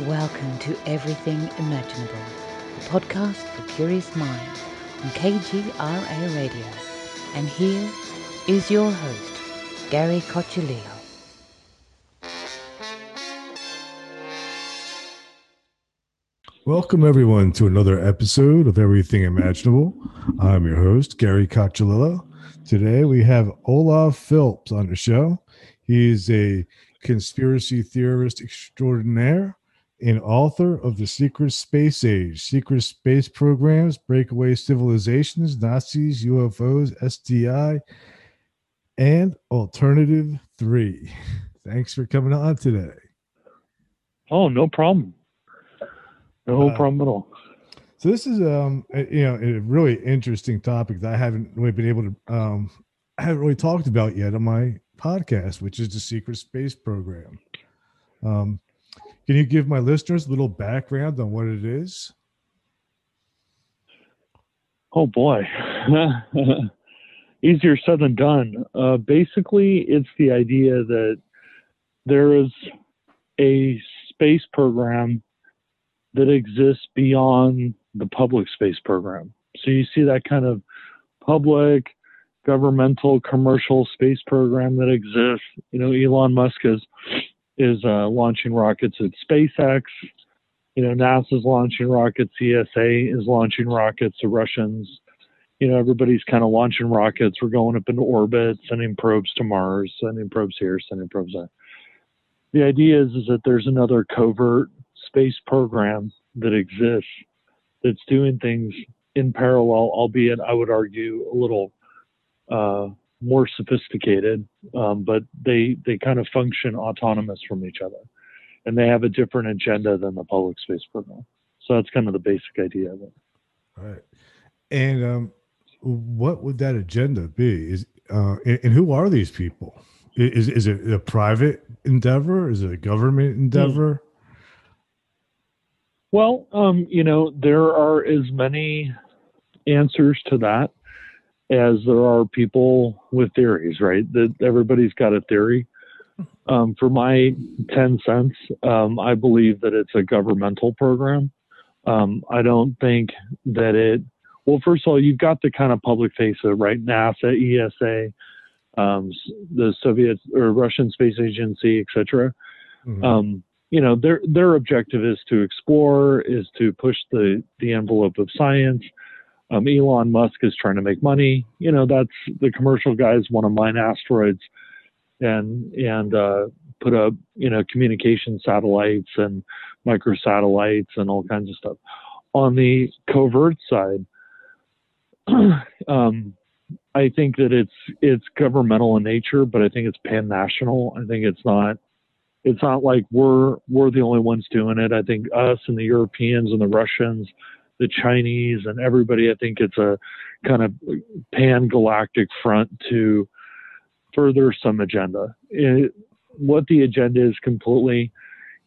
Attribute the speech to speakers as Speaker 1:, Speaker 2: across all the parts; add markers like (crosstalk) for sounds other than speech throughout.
Speaker 1: Welcome to Everything Imaginable, a podcast for curious minds on KGRA Radio. And here is your host, Gary Cochilillo.
Speaker 2: Welcome, everyone, to another episode of Everything Imaginable. I'm your host, Gary Cochilillo. Today we have Olav Phillips on the show. He's a conspiracy theorist extraordinaire and author of The Secret Space Age, Secret Space Programs, Breakaway Civilizations, Nazis, UFOs, SDI, and Alternative 3. (laughs) Thanks for coming on today.
Speaker 3: Oh, no problem. No
Speaker 2: Uh,
Speaker 3: problem at all.
Speaker 2: So this is um a- you know a really interesting topic that I haven't really been able to um I haven't really talked about yet on my podcast, which is the secret space program. Um, can you give my listeners a little background on what it is?
Speaker 3: Oh boy. (laughs) Easier said than done. Uh, basically, it's the idea that there is a space program that exists beyond the public space program. So you see that kind of public, governmental, commercial space program that exists. You know, Elon Musk is is uh, launching rockets at SpaceX. You know, NASA's launching rockets. ESA is launching rockets. The Russians, you know, everybody's kind of launching rockets. We're going up into orbit, sending probes to Mars, sending probes here, sending probes there. The idea is, is that there's another covert space program that exists that's doing things in parallel, albeit I would argue a little uh, more sophisticated, um, but they they kind of function autonomous from each other, and they have a different agenda than the public space program. So that's kind of the basic idea of it.
Speaker 2: All right. And um, what would that agenda be? Is uh, and, and who are these people? Is is it a private endeavor? Is it a government endeavor?
Speaker 3: Well, um, you know, there are as many answers to that as there are people with theories, right? That everybody's got a theory. Um, for my 10 cents, um, I believe that it's a governmental program. Um, I don't think that it, well, first of all, you've got the kind of public face of right? NASA, ESA, um, the Soviet or Russian Space Agency, et cetera
Speaker 2: Mhm.
Speaker 3: um, you know their their objective is to explore is to push the the envelope of science um, elon musk is trying to make money you know that's the commercial guys want to mine asteroids and and uh, put up you know communication satellites and microsatellites and all kinds of stuff on the covert side (clears throat) um, I think that it's it's governmental in nature, but I think it's pan national. I think it's not it's not like we're we're the only ones doing it. I think us and the Europeans and the Russians, the Chinese and everybody. I think it's a kind of pan galactic front to further some agenda. It, what the agenda is completely,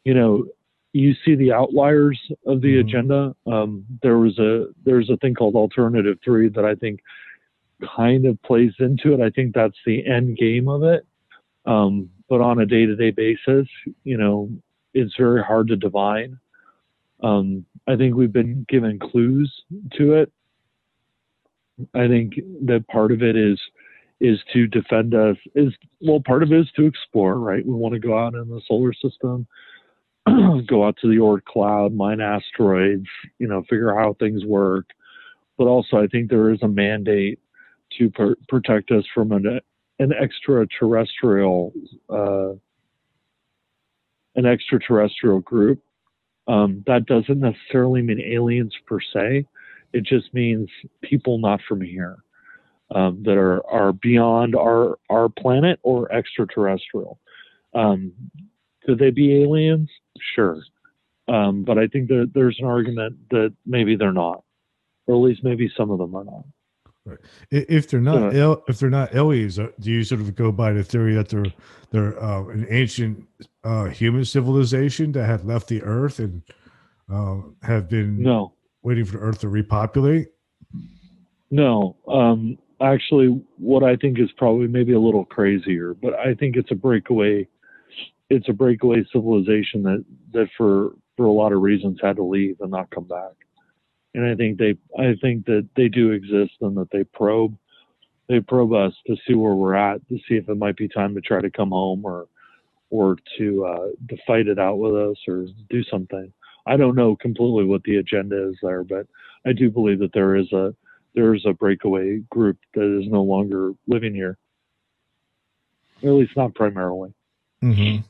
Speaker 3: you know, you see the outliers of the
Speaker 2: Mhm.
Speaker 3: agenda. Um, there was a there's a thing called Alternative Three that I think kind of plays into it. I think that's the end game of it. Um, but on a day-to-day basis, you know, it's very hard to divine. Um, I think we've been given clues to it. I think that part of it is is to defend us. Is well, part of it is to explore. Right, we want to go out in the solar system, (clears throat) go out to the Oort cloud, mine asteroids. You know, figure out how things work. But also, I think there is a mandate to pr- protect us from an an extraterrestrial uh, an extraterrestrial group. Um, that doesn't necessarily mean aliens per se. It just means people not from here um, that are are beyond our our planet or extraterrestrial. Um, could they be aliens? Sure, um, but I think that there's an argument that maybe they're not, or at least maybe some of them are not.
Speaker 2: I- If they're not
Speaker 3: Yeah.
Speaker 2: if they're not aliens, uh, do you sort of go by the theory that they're they're uh, an ancient uh, human civilization that had left the Earth and uh, have been
Speaker 3: No,
Speaker 2: waiting for the Earth to repopulate?
Speaker 3: No, um, actually, what I think is probably maybe a little crazier, but I think it's a breakaway. It's a breakaway civilization that that for for a lot of reasons, had to leave and not come back. And I think they, I think that they do exist and that they probe, they probe us to see where we're at, to see if it might be time to try to come home or, or to uh, to fight it out with us or do something. I don't know completely what the agenda is there, but I do believe that there is a there is a breakaway group that is no longer living here, at least not primarily.
Speaker 2: Mm-hmm.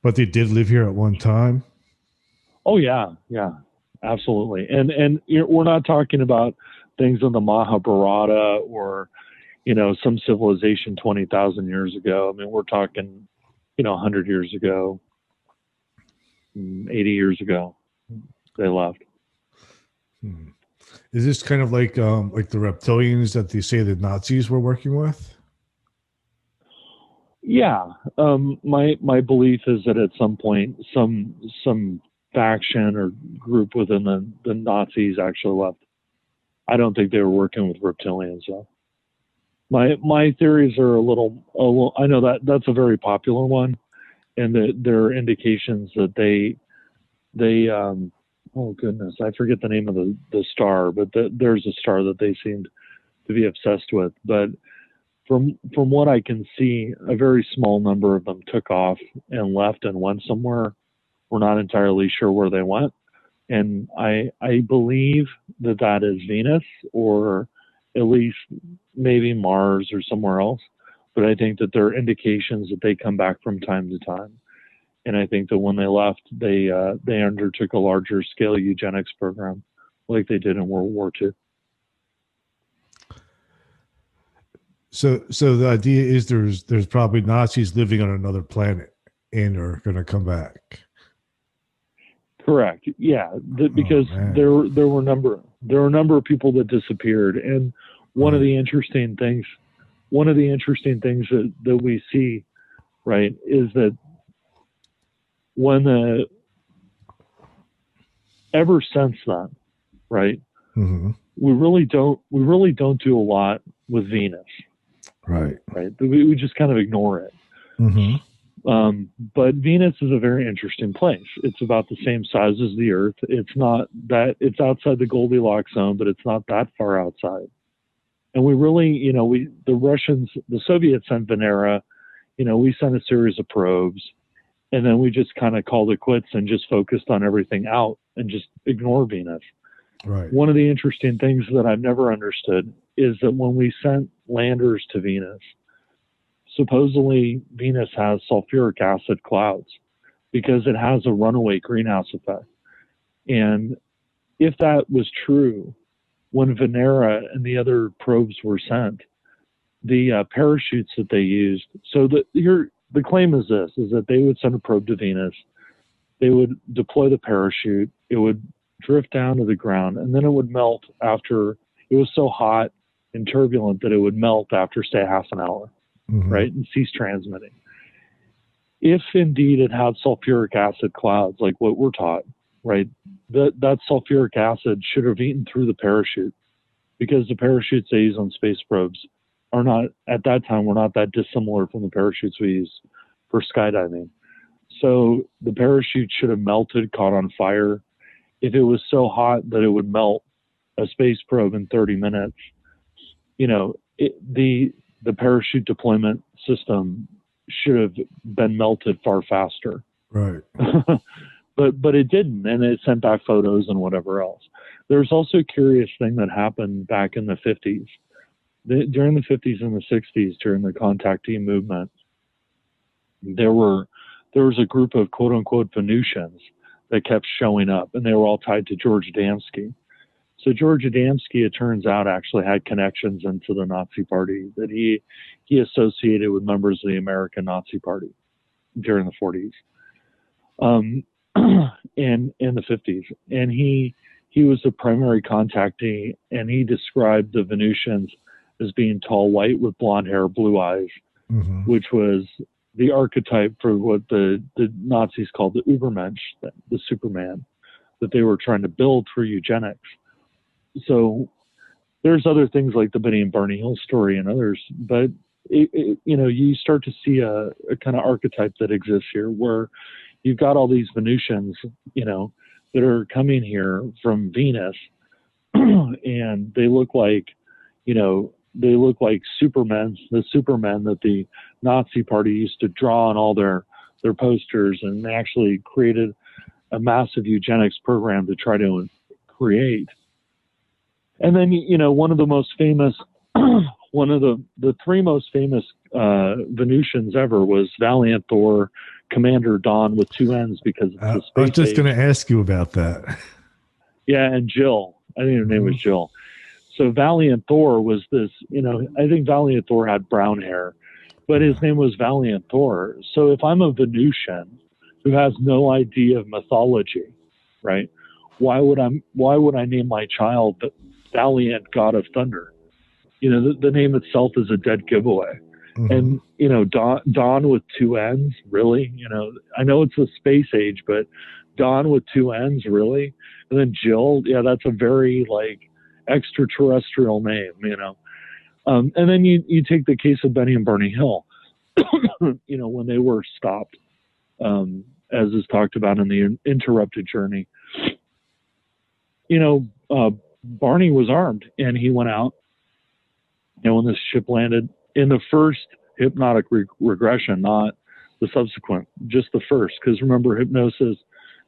Speaker 2: But they did live here at one time.
Speaker 3: Oh yeah, yeah, absolutely. And and we're not talking about things in the Mahabharata or you know some civilization twenty thousand years ago. I mean, we're talking you know hundred years ago, mm, eighty years ago, they left.
Speaker 2: Hmm. Is this kind of like um, like the reptilians that they say the Nazis were working with?
Speaker 3: Yeah, um, my my belief is that at some point, some some faction or group within the, the Nazis actually left. I don't think they were working with reptilians though. My my theories are a little, a little I know that that's a very popular one, and that there are indications that they they um, oh goodness I forget the name of the the star, but the, there's a star that they seemed to be obsessed with, but from from what I can see, a very small number of them took off and left and went somewhere. We're not entirely sure where they went, and I I believe that that is Venus or at least maybe Mars or somewhere else. But I think that there are indications that they come back from time to time, and I think that when they left, they uh, they undertook a larger scale eugenics program, like they did in World War II.
Speaker 2: So, so the idea is there's there's probably Nazis living on another planet and are going to come back.
Speaker 3: Correct. Yeah, the, oh, because oh, there there were number there were a number of people that disappeared, and one of the interesting things, one of the interesting things that that we see, right, is that when the ever since then, right, mm-hmm. we really don't we really don't do a lot with Venus
Speaker 2: Right.
Speaker 3: Right. We, we just kind of ignore it. Mm-hmm. Um, but Venus is a very interesting place. It's about the same size as the Earth. It's not that it's outside the Goldilocks zone, but it's not that far outside. And we really, you know, we the Russians, the Soviets sent Venera. You know, we sent a series of probes, and then we just kind of called it quits and just focused on everything out and just ignore Venus.
Speaker 2: Right.
Speaker 3: One of the interesting things that I've never understood is that when we sent landers to Venus, supposedly Venus has sulfuric acid clouds because it has a runaway greenhouse effect. And if that was true, when Venera and the other probes were sent, the uh, parachutes that they used. So the the claim is this: is that they would send a probe to Venus, they would deploy the parachute, it would drift down to the ground, and then it would melt after it was so hot and turbulent that it would melt after say half an hour, mm-hmm. right, and cease transmitting. If indeed it had sulfuric acid clouds like what we're taught, right, that that sulfuric acid should have eaten through the parachute because the parachutes they use on space probes are not at that time were not that dissimilar from the parachutes we use for skydiving. So the parachute should have melted, caught on fire. If it was so hot that it would melt a space probe in 30 minutes, you know, it, the the parachute deployment system should have been melted far faster.
Speaker 2: Right. (laughs)
Speaker 3: but but it didn't, and it sent back photos and whatever else. There's also a curious thing that happened back in the 50s. The, during the 50s and the 60s, during the contactee movement, there were there was a group of quote unquote Venusians that kept showing up, and they were all tied to George Adamski. So George Adamski, it turns out, actually had connections into the Nazi Party that he he associated with members of the American Nazi Party during the 40s, um, (clears throat) and in the 50s, and he he was the primary contactee, and he described the Venusians as being tall, white, with blonde hair, blue eyes, mm-hmm. which was the archetype for what the the Nazis called the Ubermensch, the Superman, that they were trying to build through eugenics so there's other things like the Betty and Barney Hill story and others, but it, it, you know, you start to see a, a kind of archetype that exists here where you've got all these Venusians, you know, that are coming here from Venus, (clears throat) and they look like, you know, they look like supermen, the supermen that the Nazi Party used to draw on all their their posters, and actually created a massive eugenics program to try to create. And then, you know, one of the most famous, (clears throat) one of the the three most famous uh, Venusians ever was Valiant Thor, Commander Don with two N's because
Speaker 2: uh, I was just going to ask you about that.
Speaker 3: Yeah, and Jill. I think her name was mm-hmm. Jill. So Valiant Thor was this, you know, I think Valiant Thor had brown hair, but his name was Valiant Thor. So if I'm a Venusian who has no idea of mythology, right? Why would I why would I name my child Valiant God of Thunder? You know, the, the name itself is a dead giveaway. Mm-hmm. And you know, Don Don with two N's, really? You know, I know it's a space age, but Don with two N's, really? And then Jill, yeah, that's a very like extraterrestrial name, you know. Um, and then you you take the case of Betty and Bernie Hill, (coughs) you know, when they were stopped, um, as is talked about in the interrupted journey. You know, uh, Barney was armed and he went out. And when this ship landed, in the first hypnotic re- regression, not the subsequent, just the first. Because remember, hypnosis,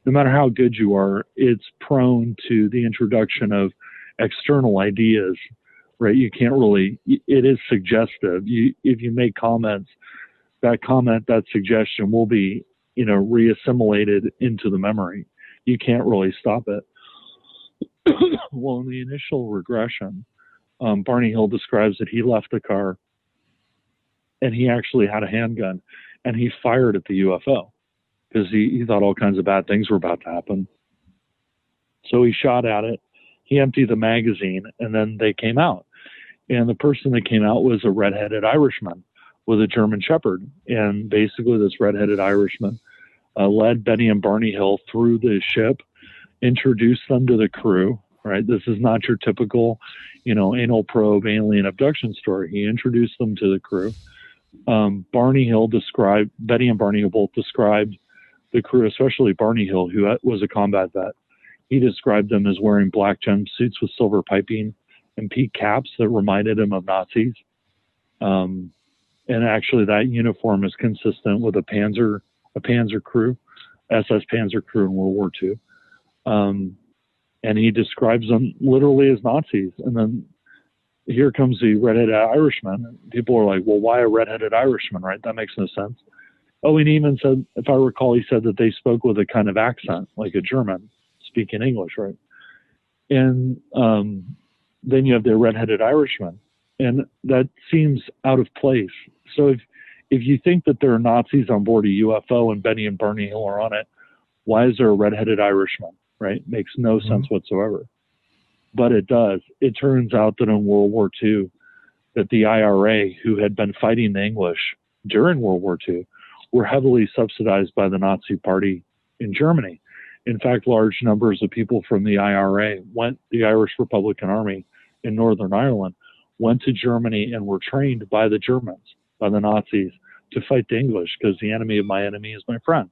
Speaker 3: no matter how good you are, it's prone to the introduction of external ideas, right? You can't really, it is suggestive. You, if you make comments, that comment, that suggestion will be, you know, reassimilated into the memory. You can't really stop it. (coughs) well, in the initial regression, um, Barney Hill describes that he left the car and he actually had a handgun and he fired at the UFO because he, he thought all kinds of bad things were about to happen. So he shot at it. He emptied the magazine and then they came out. And the person that came out was a redheaded Irishman with a German Shepherd. And basically, this redheaded Irishman uh, led Betty and Barney Hill through the ship, introduced them to the crew. Right, this is not your typical, you know, anal probe alien abduction story. He introduced them to the crew um, Barney Hill described, Betty and Barney both described the crew, especially Barney Hill, who was a combat vet. He described them as wearing black jumpsuits with silver piping and peak caps that reminded him of Nazis. Um, and actually, that uniform is consistent with a Panzer, a Panzer crew, SS Panzer crew in World War II. Um, and he describes them literally as Nazis. And then here comes the redheaded Irishman. People are like, well, why a redheaded Irishman, right? That makes no sense. Oh, and he even said, if I recall, he said that they spoke with a kind of accent, like a German speaking English, right? And um, then you have the redheaded Irishman, and that seems out of place. So if if you think that there are Nazis on board a UFO and Betty and Bernie Hill are on it, why is there a redheaded Irishman? Right? Makes no mm-hmm. sense whatsoever but it does. It turns out that in World War II, that the IRA, who had been fighting the English during World War II, were heavily subsidized by the Nazi Party in Germany. In fact, large numbers of people from the IRA went, the Irish Republican Army in Northern Ireland, went to Germany and were trained by the Germans, by the Nazis, to fight the English because the enemy of my enemy is my friend.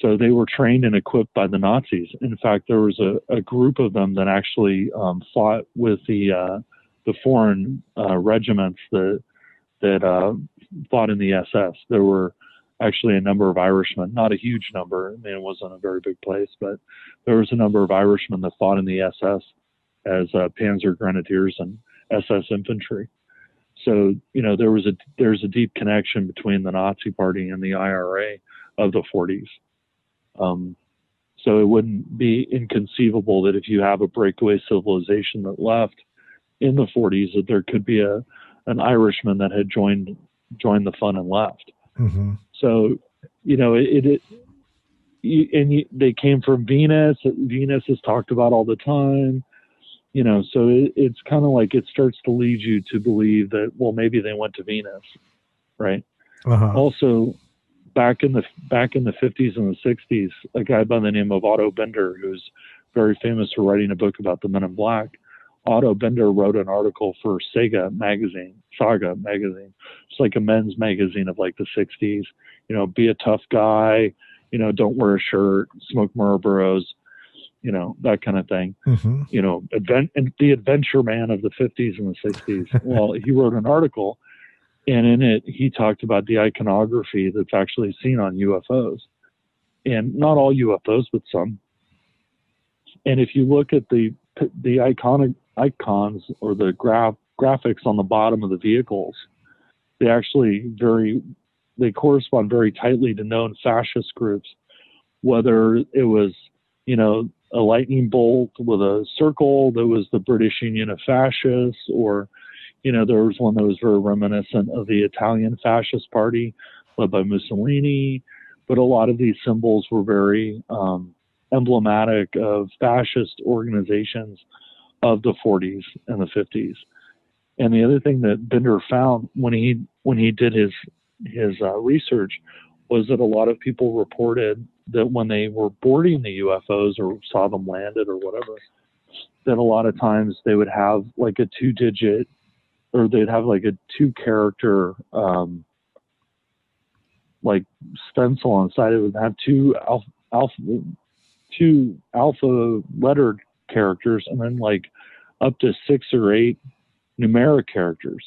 Speaker 3: So they were trained and equipped by the Nazis. In fact, there was a, a group of them that actually um, fought with the uh, the foreign uh, regiments that that uh, fought in the SS. There were actually a number of Irishmen, not a huge number. I mean, it wasn't a very big place, but there was a number of Irishmen that fought in the SS as uh, Panzer Grenadiers and SS infantry. So you know there was a there's a deep connection between the Nazi Party and the IRA of the 40s. Um, so it wouldn't be inconceivable that if you have a breakaway civilization that left in the 40s, that there could be a an Irishman that had joined joined the fun and left. Mm-hmm. So, you know, it, it, it and you, they came from Venus. Venus is talked about all the time. You know, so it, it's kind of like it starts to lead you to believe that well, maybe they went to Venus, right? Uh-huh. Also, back in the back in the 50s and the 60s, a guy by the name of Otto Bender, who's very famous for writing a book about the Men in Black. Otto Bender wrote an article for Sega magazine, Saga magazine. It's like a men's magazine of like the 60s. You know, be a tough guy. you know, don't wear a shirt, smoke Marlboros, you know, that kind of thing.
Speaker 2: hmm
Speaker 3: You know, advent and the adventure man of the 50s and the 60s. (laughs) well, he wrote an article, and in it he talked about the iconography that's actually seen on UFOs, and not all UFOs, but some. And if you look at the the iconic icons or the graph graphics on the bottom of the vehicles, they actually very they correspond very tightly to known fascist groups, whether it was you know a lightning bolt with a circle that was the British Union of Fascists, or you know there was one that was very reminiscent of the Italian Fascist Party led by Mussolini, but a lot of these symbols were very um, emblematic of fascist organizations of the 40s and the 50s. And the other thing that Bender found when he when he did his his uh, research was that a lot of people reported that when they were boarding the UFOs or saw them landed or whatever, that a lot of times they would have like a two digit or they'd have like a two character um, like stencil on the side. It would have two alpha, alpha two alpha lettered characters and then like up to six or eight numeric characters.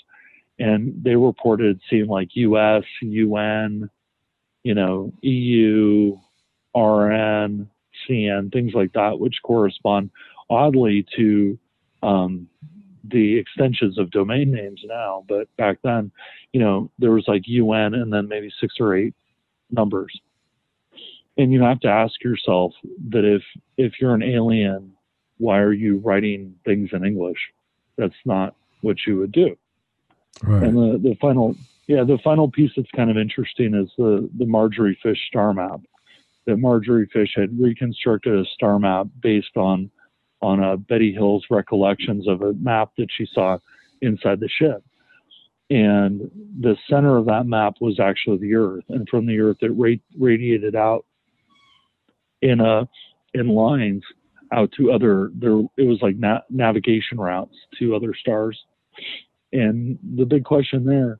Speaker 3: And they reported seeing like US, UN, you know, EU, RN, CN, things like that, which correspond oddly to um, the extensions of domain names now. But back then, you know, there was like UN and then maybe six or eight numbers. And you have to ask yourself that if if you're an alien, why are you writing things in English? That's not what you would do.
Speaker 2: Right.
Speaker 3: And the, the final, yeah, the final piece that's kind of interesting is the, the Marjorie Fish star map. That Marjorie Fish had reconstructed a star map based on on uh, Betty Hill's recollections of a map that she saw inside the ship. And the center of that map was actually the Earth, and from the Earth it ra- radiated out in a in lines out to other there it was like na- navigation routes to other stars and the big question there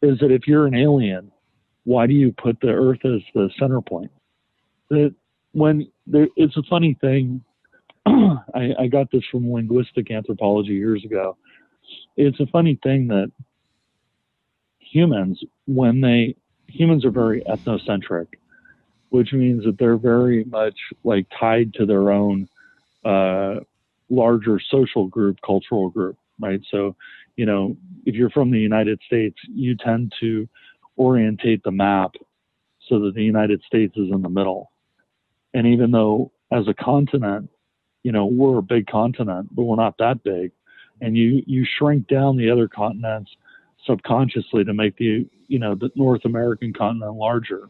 Speaker 3: is that if you're an alien why do you put the earth as the center point that when there, it's a funny thing (clears throat) I, I got this from linguistic anthropology years ago it's a funny thing that humans when they humans are very ethnocentric which means that they're very much like tied to their own uh, larger social group, cultural group, right? So, you know, if you're from the United States, you tend to orientate the map so that the United States is in the middle. And even though as a continent, you know, we're a big continent, but we're not that big, and you you shrink down the other continents subconsciously to make the you know the North American continent larger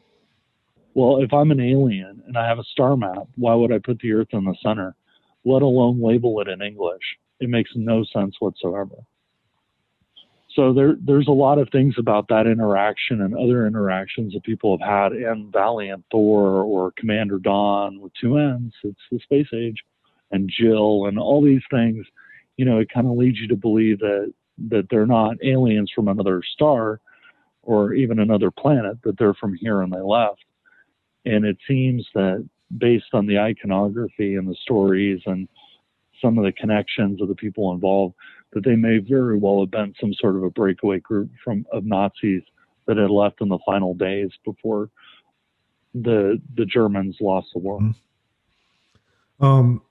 Speaker 3: well, if I'm an alien and I have a star map, why would I put the Earth in the center, let alone label it in English? It makes no sense whatsoever. So there, there's a lot of things about that interaction and other interactions that people have had in Valiant Thor or Commander Dawn with two N's. It's the space age, and Jill and all these things. You know, it kind of leads you to believe that that they're not aliens from another star or even another planet, that they're from here and they left. And it seems that based on the iconography and the stories and some of the connections of the people involved, that they may very well have been some sort of a breakaway group from of Nazis that had left in the final days before the the Germans lost the war.
Speaker 2: Um.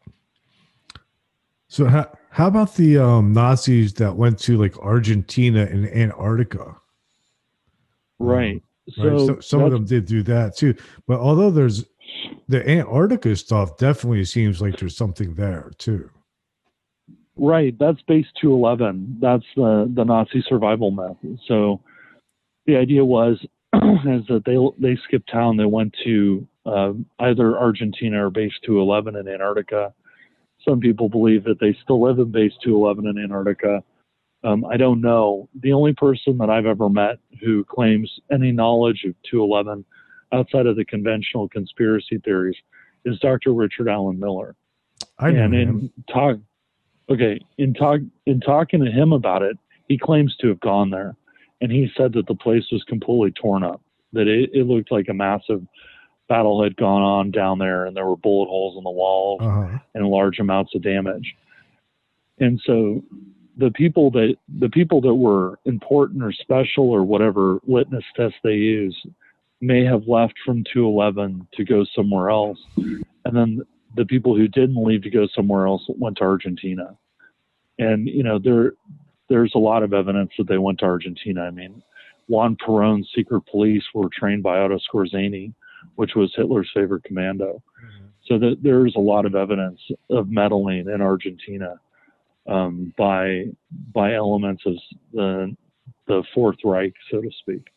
Speaker 2: So how how about the um, Nazis that went to like Argentina and Antarctica?
Speaker 3: Right. So
Speaker 2: right. So, some of them did do that too. But although there's the Antarctica stuff, definitely seems like there's something there too.
Speaker 3: Right, that's base 211. That's the the Nazi survival myth. So the idea was (clears throat) is that they they skipped town. They went to uh, either Argentina or base 211 in Antarctica. Some people believe that they still live in base 211 in Antarctica. Um, I don't know. The only person that I've ever met who claims any knowledge of 211 outside of the conventional conspiracy theories is Dr. Richard Alan Miller
Speaker 2: I know
Speaker 3: and
Speaker 2: him.
Speaker 3: in talk okay in talk in talking to him about it he claims to have gone there and he said that the place was completely torn up that it, it looked like a massive battle had gone on down there, and there were bullet holes in the walls
Speaker 2: Uh-huh.
Speaker 3: and large amounts of damage. And so the people that the people that were important or special or whatever litmus test they use may have left from 211 to go somewhere else, and then the people who didn't leave to go somewhere else went to Argentina. And you know there there's a lot of evidence that they went to Argentina. I mean, Juan Perón's secret police were trained by Otto Skorzeny, which was Hitler's favorite commando. So that there's a lot of evidence of meddling in Argentina um, by by elements of the the Fourth Reich, so to speak.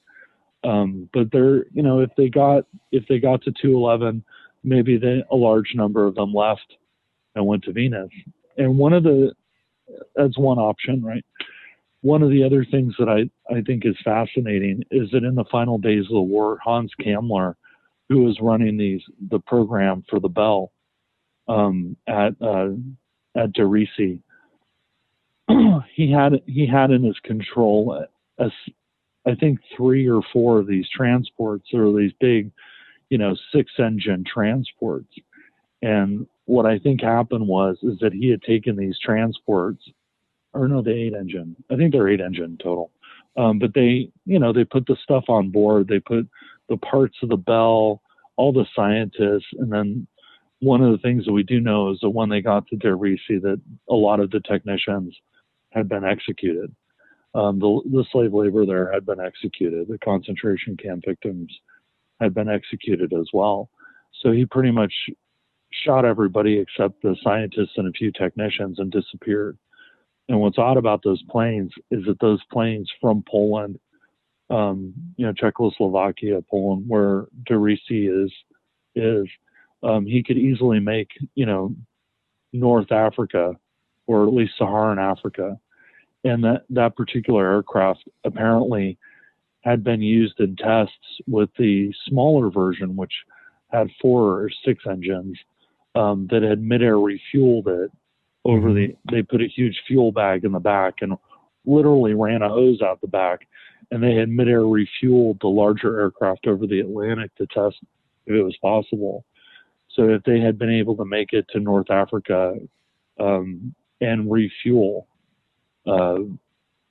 Speaker 3: Um, but they're you know if they got if they got to 211, maybe they, a large number of them left and went to Venus. And one of the that's one option, right? One of the other things that I, I think is fascinating is that in the final days of the war, Hans Kammler, who was running these the program for the Bell um, at uh, at Der Riese, (clears throat) he had he had in his control a, I think three or four of these transports or these big, you know, six engine transports. And what I think happened was is that he had taken these transports, or no, the eight engine. I think they're eight engine total. Um, but they, you know, they put the stuff on board. They put the parts of the bell, all the scientists, and then one of the things that we do know is that when they got to Der Riese, that a lot of the technicians had been executed. Um, the, the slave labor there had been executed. The concentration camp victims had been executed as well. So he pretty much shot everybody except the scientists and a few technicians and disappeared. And what's odd about those planes is that those planes from Poland, um, you know, Czechoslovakia, Poland, where Der Riese is, is um, he could easily make, you know, North Africa or at least Saharan Africa. And that, that particular aircraft apparently had been used in tests with the smaller version, which had four or six engines um, that had midair refueled it over
Speaker 2: Mhm.
Speaker 3: the, they put a huge fuel bag in the back and literally ran a hose out the back. And they had midair refueled the larger aircraft over the Atlantic to test if it was possible. So if they had been able to make it to North Africa um, and refuel, uh,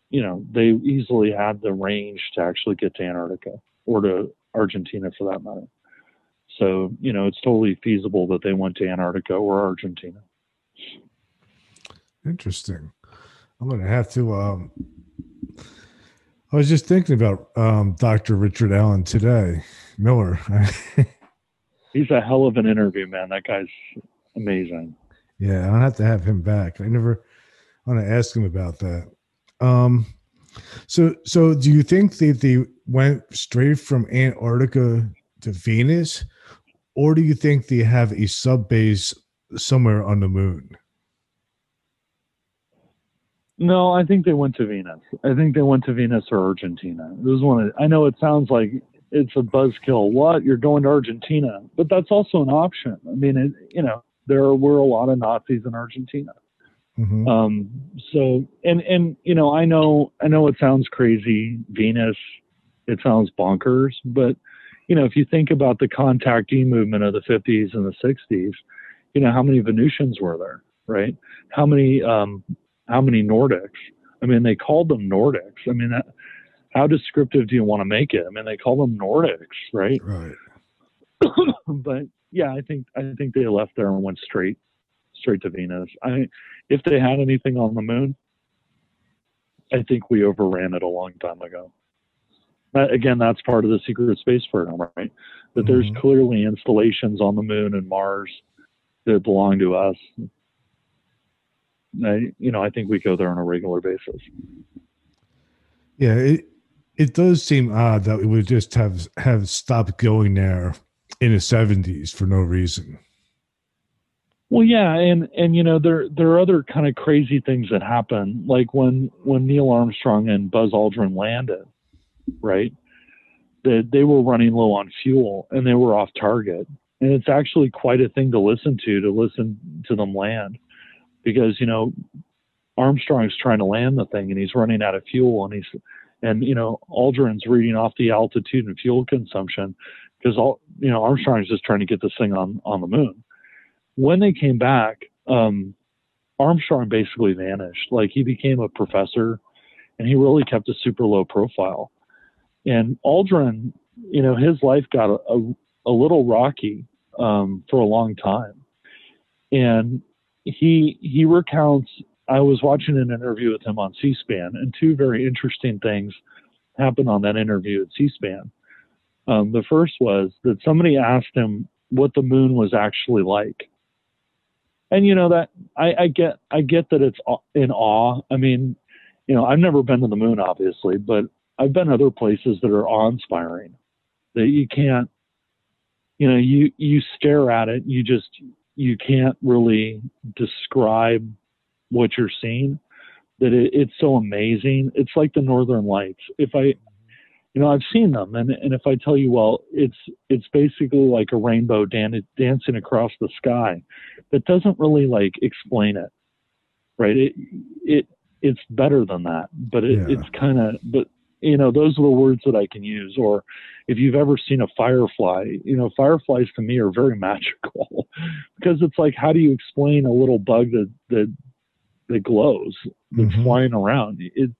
Speaker 3: you know, they easily had the range to actually get to Antarctica or to Argentina for that matter. So, you know, it's totally feasible that they went to Antarctica or Argentina.
Speaker 2: Interesting. I'm gonna have to. Um, I was just thinking about um, Dr. Richard Alan today, Miller. (laughs)
Speaker 3: He's a hell of an interview, man. That guy's amazing.
Speaker 2: yeah, I'll have to have him back. I never want to ask him about that. Um, so, so do you think that they went straight from Antarctica to Venus, or do you think they have a sub base somewhere on the moon?
Speaker 3: No, I think they went to Venus. I think they went to Venus or Argentina. It was one. Of, I know it sounds like it's a buzzkill. What you're going to Argentina, but that's also an option. I mean, it, you know, there were a lot of Nazis in Argentina.
Speaker 2: Mhm.
Speaker 3: Um, so, and and you know, I know, I know it sounds crazy, Venus. It sounds bonkers, but you know, if you think about the contactee movement of the 50s and the 60s, you know, how many Venusians were there, right? How many, um, how many Nordics? I mean, they called them Nordics. I mean, that, how descriptive do you want to make it? I mean, they call them Nordics, right?
Speaker 2: Right. (coughs)
Speaker 3: but yeah, I think I think they left there and went straight straight to Venus. I if they had anything on the moon, I think we overran it a long time ago. That, again, that's part of the secret space program, right? That there's
Speaker 2: Mhm.
Speaker 3: clearly installations on the moon and Mars that belong to us. I, you know, I think we go there on a regular basis.
Speaker 2: Yeah, it it does seem odd that we would just have have stopped going there in the seventies for no reason.
Speaker 3: Well, yeah, and and you know there there are other kind of crazy things that happen, like when when Neil Armstrong and Buzz Aldrin landed, right? That they were running low on fuel and they were off target, and it's actually quite a thing to listen to to listen to them land, because you know Armstrong's trying to land the thing and he's running out of fuel and he's and you know Aldrin's reading off the altitude and fuel consumption because all you know Armstrong's just trying to get this thing on on the moon. When they came back, um, Armstrong basically vanished. Like he became a professor, and he really kept a super low profile. And Aldrin, you know, his life got a, a, a little rocky um, for a long time, and he he recounts. I was watching an interview with him on C-SPAN, and two very interesting things happened on that interview at C-SPAN. Um, the first was that somebody asked him what the moon was actually like, and you know that I, I get I get that it's in awe. I mean, you know, I've never been to the moon, obviously, but I've been other places that are awe-inspiring. That you can't, you know, you you stare at it, you just you can't really describe what you're seeing. That it, it's so amazing. It's like the Northern Lights. If I, you know, I've seen them, and and if I tell you, well, it's it's basically like a rainbow dan- dancing across the sky. That doesn't really like explain it, right? It it it's better than that, but it, yeah. it's kind of but you know those are the words that i can use. Or if you've ever seen a firefly you know fireflies to me are very (laughs) magical because it's like how do you explain a little bug that that that glows that's mm-hmm. flying around? It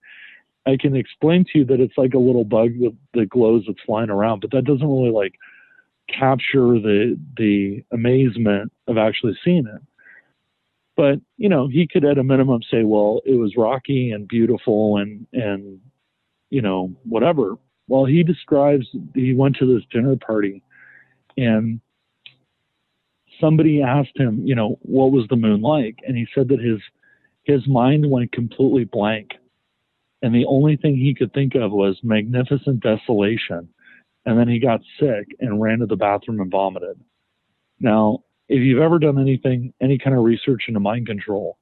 Speaker 3: i can explain to you that it's like a little bug that, that glows that's flying around but that doesn't really like capture the the amazement of actually seeing it. But you know he could at a minimum say well it was rocky and beautiful and and you know, whatever. Well, he describes he went to this dinner party and somebody asked him, you know, what was the moon like? And he said that his his mind went completely blank. And the only thing he could think of was magnificent desolation. And then he got sick and ran to the bathroom and vomited. Now, if you've ever done anything, any kind of research into mind control,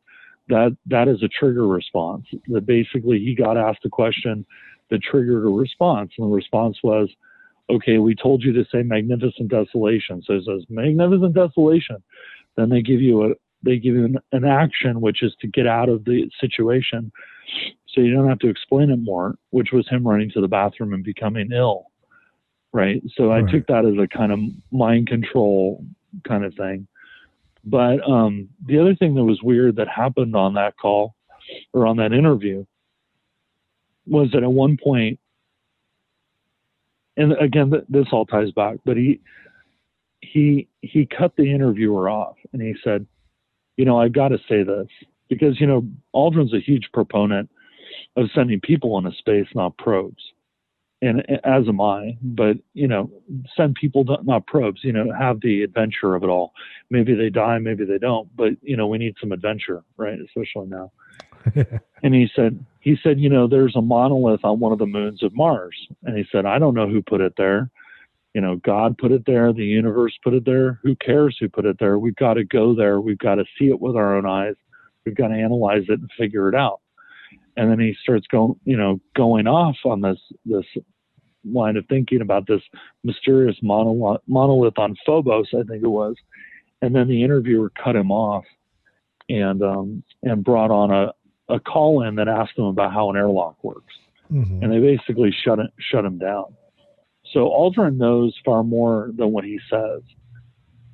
Speaker 3: that that is a trigger response. That basically he got asked a question that triggered a response. And the response was, okay, we told you to say magnificent desolation. So it says magnificent desolation. Then they give you a they give you an, an, action which is to get out of the situation so you don't have to explain it more, which was him running to the bathroom and becoming ill. Right. So I took that as a kind of mind control kind of thing. But um, the other thing that was weird that happened on that call or on that interview was that at one point, and again, this all ties back, but he he he cut the interviewer off and he said, you know, I've got to say this because you know Aldrin's a huge proponent of sending people into space, not probes, and as am I. But you know, send people, not probes. You know, have the adventure of it all. Maybe they die, maybe they don't, but you know, we need some adventure, right? Especially now. (laughs) and he said, he said, you know, there's a monolith on one of the moons of Mars. And he said, I don't know who put it there. You know, God put it there, the universe put it there. Who cares who put it there? We've got to go there. We've got to see it with our own eyes. We've got to analyze it and figure it out. And then he starts going, you know, going off on this this line of thinking about this mysterious monolith, on Phobos, I think it was. And then the interviewer cut him off and um, and brought on a, a call in that asked them about how an airlock works, mm-hmm. and they basically shut it shut him down. So Aldrin knows far more than what he says,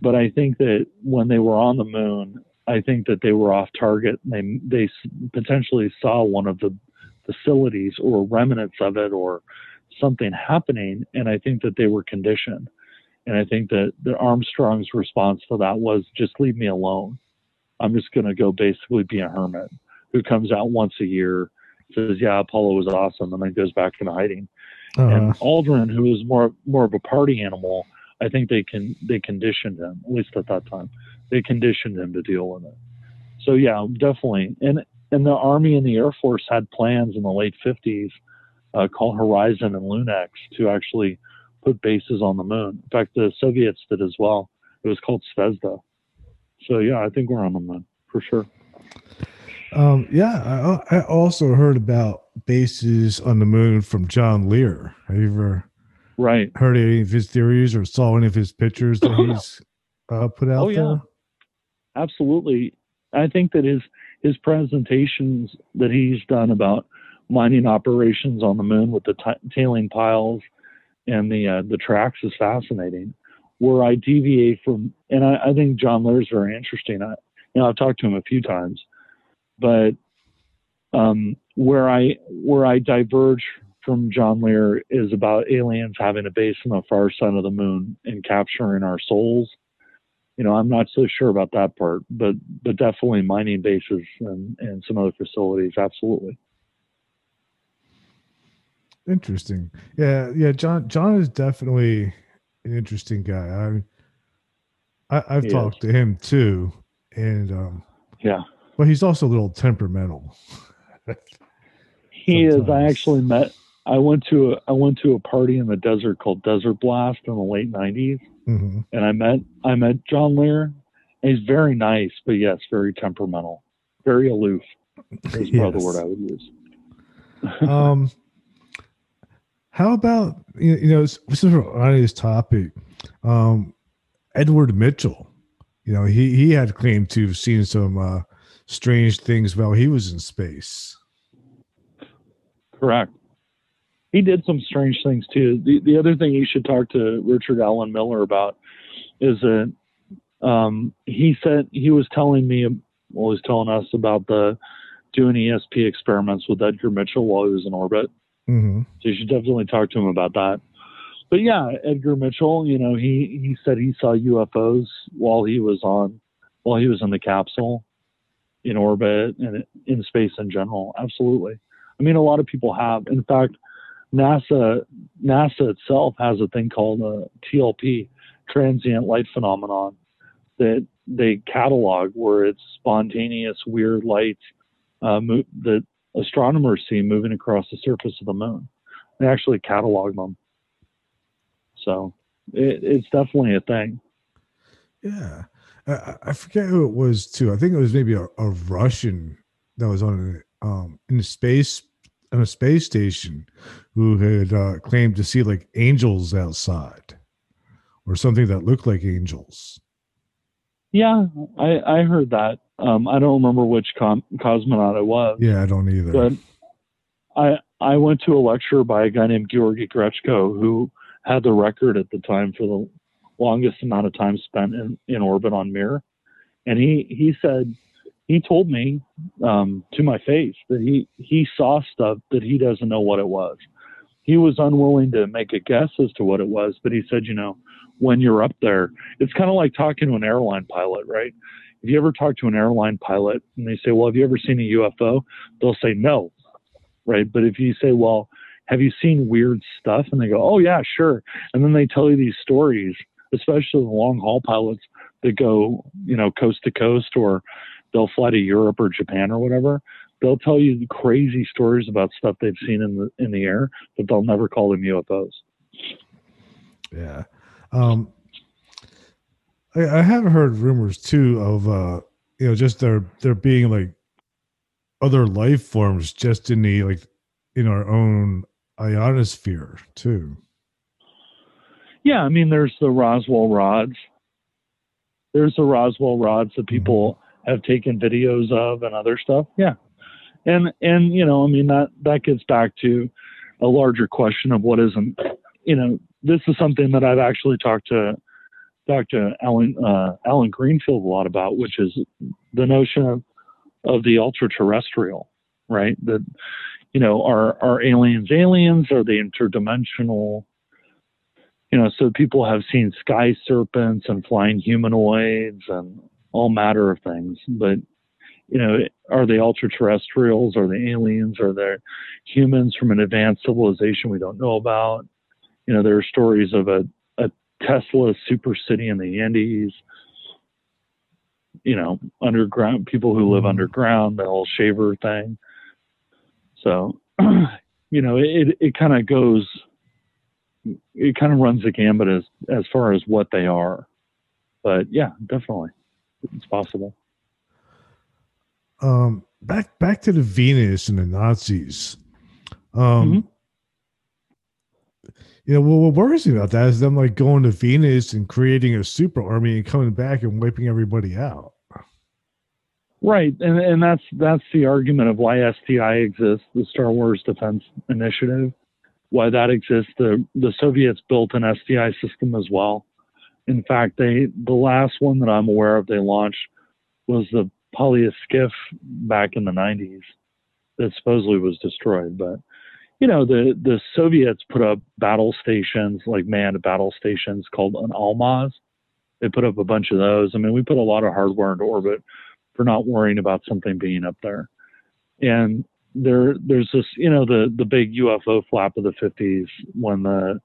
Speaker 3: but I think that when they were on the moon, I think that they were off target. They they potentially saw one of the facilities or remnants of it or something happening, and I think that they were conditioned. And I think that the Armstrong's response to that was just leave me alone. I'm just going to go basically be a hermit who comes out once a year, says, "Yeah, Apollo was awesome," and then goes back into hiding. Uh-huh. And Aldrin, who is more more of a party animal, I think they can they conditioned him at least at that time. They conditioned him to deal with it. So yeah, definitely. And and the Army and the Air Force had plans in the late 50s uh, called Horizon and Lunex to actually put bases on the moon. In fact, the Soviets did as well. It was called Zvezda. So yeah, I think we're on the moon for sure.
Speaker 2: Um, yeah, I, I, also heard about bases on the moon from John Lear. Have you ever
Speaker 3: right
Speaker 2: heard any of his theories or saw any of his pictures that he's (clears throat) uh, put out oh, there? Yeah.
Speaker 3: Absolutely. I think that his his presentations that he's done about mining operations on the moon with the t- tailing piles and the uh, the tracks is fascinating. Where I deviate from, and I, I think John Lear is very interesting. I, you know, I've talked to him a few times, but um, where I where I diverge from John Lear is about aliens having a base on the far side of the moon and capturing our souls. You know, I'm not so sure about that part, but but definitely mining bases and, and some other facilities, absolutely.
Speaker 2: Interesting. Yeah, yeah. John John is definitely an interesting guy. I, I I've he talked is. to him too, and um,
Speaker 3: yeah,
Speaker 2: but he's also a little temperamental.
Speaker 3: he is. I actually met. I went to a I went to a party in the desert called Desert Blast in the late '90s, mm-hmm. and I met I met John Lear. he's very nice, but yes, very temperamental, very aloof. Is yes. (laughs) probably the word I would use. (laughs)
Speaker 2: um, how about you know, this is on this topic, um, Edgar Mitchell. You know, he he had claimed to have seen some uh, strange things while he was in space.
Speaker 3: Correct. He did some strange things too. The the other thing you should talk to Richard Alan Miller about is that um, he said he was telling me, well, he was telling us about the doing ESP experiments with Edgar Mitchell while he was in orbit. Mm-hmm. So you should definitely talk to him about that. But yeah, Edgar Mitchell, you know, he he said he saw UFOs while he was on while he was in the capsule, in orbit and in space in general. Absolutely. I mean, a lot of people have. In fact, NASA NASA itself has a thing called a TLP, transient light phenomenon, that they catalog where it's spontaneous weird light uh, mo- that astronomers see moving across the surface of the moon. They actually catalog them. So it, it's definitely a thing.
Speaker 2: Yeah. I, I, forget who it was too. I think it was maybe a, a Russian that was on um, in the space on a space station who had uh, claimed to see like angels outside or something that looked like angels.
Speaker 3: Yeah, I, I heard that. Um, I don't remember which com- cosmonaut it was.
Speaker 2: Yeah, I don't either.
Speaker 3: But I I went to a lecture by a guy named Georgy Grechko who had the record at the time for the longest amount of time spent in, in orbit on Mir, and he he said he told me um, to my face that he he saw stuff that he doesn't know what it was. He was unwilling to make a guess as to what it was, but he said, you know, when you're up there, it's kind of like talking to an airline pilot, right? If you ever talk to an airline pilot and they say, well, have you ever seen a UFO? They'll say no, right? But if you say, well, have you seen weird stuff? And they go, oh yeah, sure. And then they tell you these stories, especially the long haul pilots that go, you know, coast to coast or they'll fly to Europe or Japan or whatever. They'll tell you crazy stories about stuff they've seen in the in the air, but they'll never call them UFOs.
Speaker 2: Yeah. Um, I, I have heard rumors too of uh, you know, just there there being like other life forms just in the like in our own ionosphere too.
Speaker 3: Yeah, I mean, there's the Roswell rods. There's the Roswell rods that people mm-hmm have taken videos of and other stuff. Yeah. And and you know, I mean that that gets back to a larger question of what isn't you know, this is something that I've actually talked to Dr. Alan uh, Alan Greenfield a lot about, which is the notion of of the ultra terrestrial, right? That you know, are are aliens aliens? Are they interdimensional? You know, so people have seen sky serpents and flying humanoids and all matter of things. But you know, are they ultra terrestrials? Are they aliens? Are they humans from an advanced civilization we don't know about? You know, there are stories of a, a Tesla super city in the Andes. You know, underground people who live mm-hmm. underground, the whole shaver thing. So, (clears throat) you know, it it kind of goes, it kind of runs the gambit as as far as what they are. But yeah, definitely it's possible.
Speaker 2: Um, back back to the Venus and the Nazis. Um, mm-hmm. you know, what what worries me about that is them like going to Venus and creating a super army and coming back and wiping everybody out.
Speaker 3: Right, and and that's that's the argument of why SDI exists, the Star Wars Defense Initiative, why that exists. The the Soviets built an SDI system as well. In fact, they the last one that I'm aware of they launched was the Polyus-Skif back in the 90s that supposedly was destroyed. But you know, the the Soviets put up battle stations like manned battle stations called an Almaz. They put up a bunch of those. I mean, we put a lot of hardware into orbit for not worrying about something being up there. And there there's this you know the the big UFO flap of the 50s when the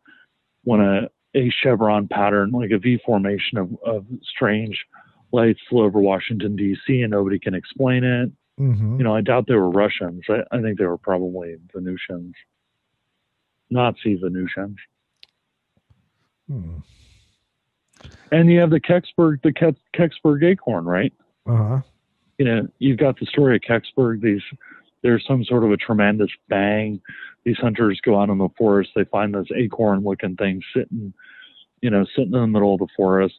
Speaker 3: when a a chevron pattern like a V formation of, of strange lights flew over Washington D.C. and nobody can explain it.
Speaker 2: Mm-hmm.
Speaker 3: You know, I doubt they were Russians. I, I think they were probably Venusians, Nazi Venusians.
Speaker 2: Hmm.
Speaker 3: And you have the Kecksburg, the Ke- Kecksburg acorn, right?
Speaker 2: Uh huh.
Speaker 3: You know, you've got the story of Kecksburg. These there's some sort of a tremendous bang. These hunters go out in the forest. They find this acorn-looking thing sitting, you know, sitting in the middle of the forest.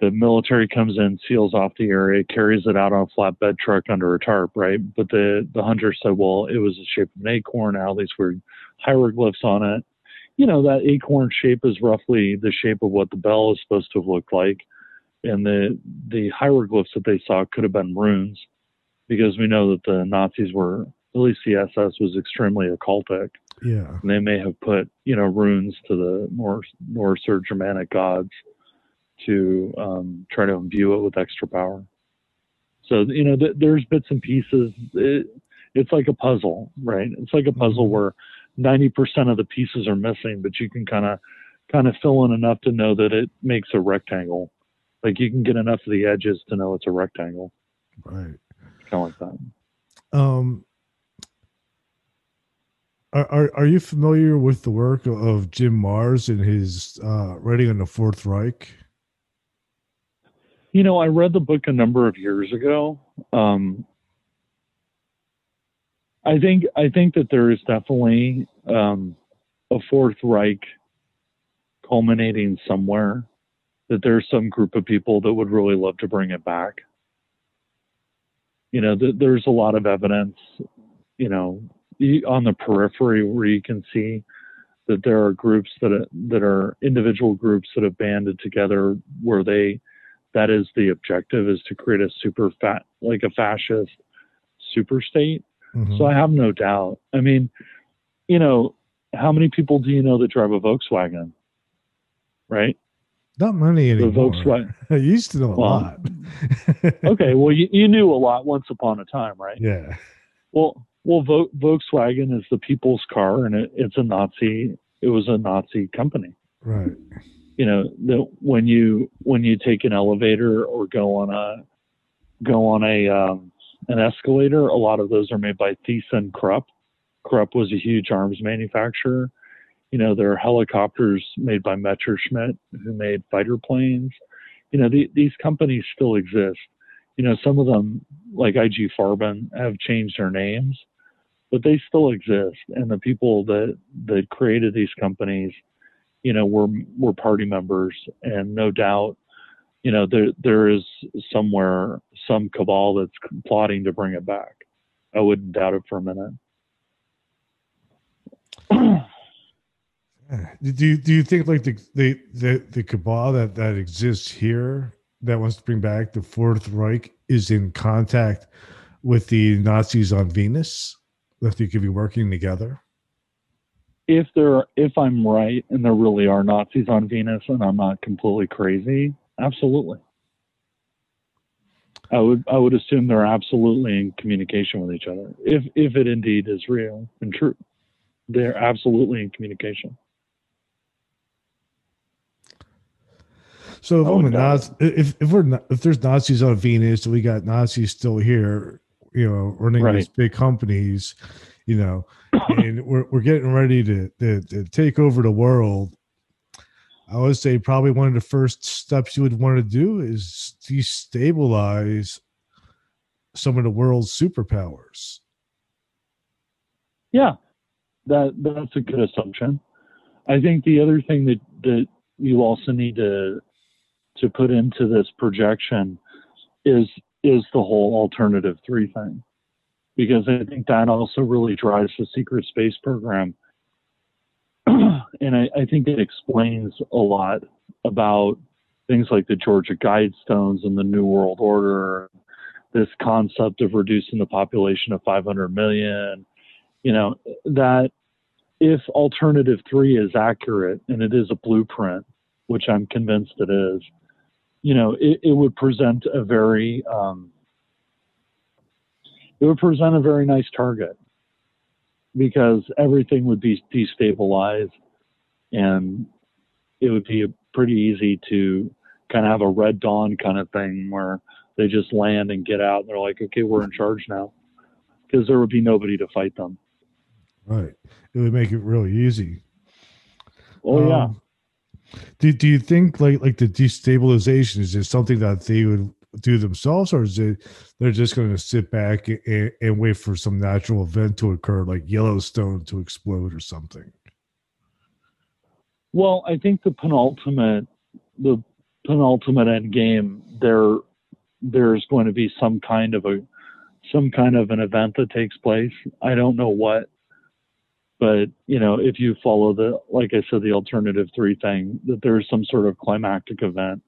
Speaker 3: The military comes in, seals off the area, carries it out on a flatbed truck under a tarp, right? But the the hunter said, well, it was the shape of an acorn. All these weird hieroglyphs on it. You know, that acorn shape is roughly the shape of what the bell is supposed to have looked like, and the the hieroglyphs that they saw could have been runes because we know that the Nazis were, at least the SS was extremely occultic.
Speaker 2: Yeah.
Speaker 3: And they may have put, you know, runes to the Norse, Norse or Germanic gods to um, try to imbue it with extra power. So, you know, th- there's bits and pieces. It, it's like a puzzle, right? It's like a puzzle
Speaker 2: Mhm.
Speaker 3: where 90% of the pieces are missing, but you can kind of kind of fill in enough to know that it makes a rectangle. Like you can get enough of the edges to know it's a rectangle,
Speaker 2: Right.
Speaker 3: Kind of like that.
Speaker 2: Um. Are, are are you familiar with the work of, Jim Marrs and his uh, writing on the Fourth Reich?
Speaker 3: You know, I read the book a number of years ago. Um, I think I think that there is definitely um, a Fourth Reich culminating somewhere. That there's some group of people that would really love to bring it back. You know, th- there's a lot of evidence. You know, on the periphery where you can see that there are groups that are, that are individual groups that have banded together where they that is the objective is to create a super fat like a fascist super state
Speaker 2: Mhm.
Speaker 3: so i have no doubt i mean you know how many people do you know that drive a volkswagen right
Speaker 2: Not
Speaker 3: the
Speaker 2: anymore.
Speaker 3: volkswagen (laughs)
Speaker 2: I used to know a
Speaker 3: Well,
Speaker 2: lot. (laughs)
Speaker 3: okay well you, you knew a lot once upon a time right
Speaker 2: Yeah.
Speaker 3: well well Vo- volkswagen is the people's car and it, it's a nazi it was a nazi company
Speaker 2: Right.
Speaker 3: you know that when you when you take an elevator or go on a go on a um, an escalator a lot of those are made by Thyssen Krupp Krupp was a huge arms manufacturer you know there are helicopters made by Messerschmitt who made fighter planes. You know the, these companies still exist. You know some of them like IG Farben have changed their names but they still exist. And the people that that created these companies you know we're we're party members. And no doubt you know there there is somewhere some cabal that's plotting to bring it back. I wouldn't doubt it for a minute (clears throat)
Speaker 2: Do you, do you think like the, the the the cabal that that exists here that wants to bring back the Fourth Reich is in contact with the Nazis on Venus? That they could be working together.
Speaker 3: if there if i'm right and there really are nazis on venus and i'm not completely crazy absolutely i would i would assume they're absolutely in communication with each other if if it indeed is real and true they're absolutely in communication
Speaker 2: So if,
Speaker 3: I
Speaker 2: I'm a Nazi, if if we're not, if there's Nazis on Venus and we got Nazis still here, you know, running
Speaker 3: Right.
Speaker 2: these big companies, you know, and we're we're getting ready to, to to take over the world. I would say probably one of the first steps you would want to do is destabilize some of the world's superpowers.
Speaker 3: Yeah, that that's a good assumption. I think the other thing that that you also need to to put into this projection is is the whole alternative three thing, because I think that also really drives the secret space program. (clears throat) And I, I think it explains a lot about things like the Georgia Guidestones and the New World Order, this concept of reducing the population of 500 million, you know, that if alternative three is accurate and it is a blueprint, which I'm convinced it is, you know, it, it would present a very, um, it would present a very nice target because everything would be destabilized and it would be pretty easy to kind of have a red dawn kind of thing where they just land and get out and they're like okay we're in charge now. Because there would be nobody to fight them.
Speaker 2: Right. It would make it really easy.
Speaker 3: Oh um, yeah
Speaker 2: do, do you think like like the destabilization is it something that they would do themselves or is it they're just going to sit back and, and wait for some natural event to occur like yellowstone to explode or something
Speaker 3: well, I think the penultimate, the penultimate end game, there, there's going to be some kind of a, some kind of an event that takes place. I don't know what, but you know, if you follow the, like I said, the alternative three thing, that there's some sort of climactic event,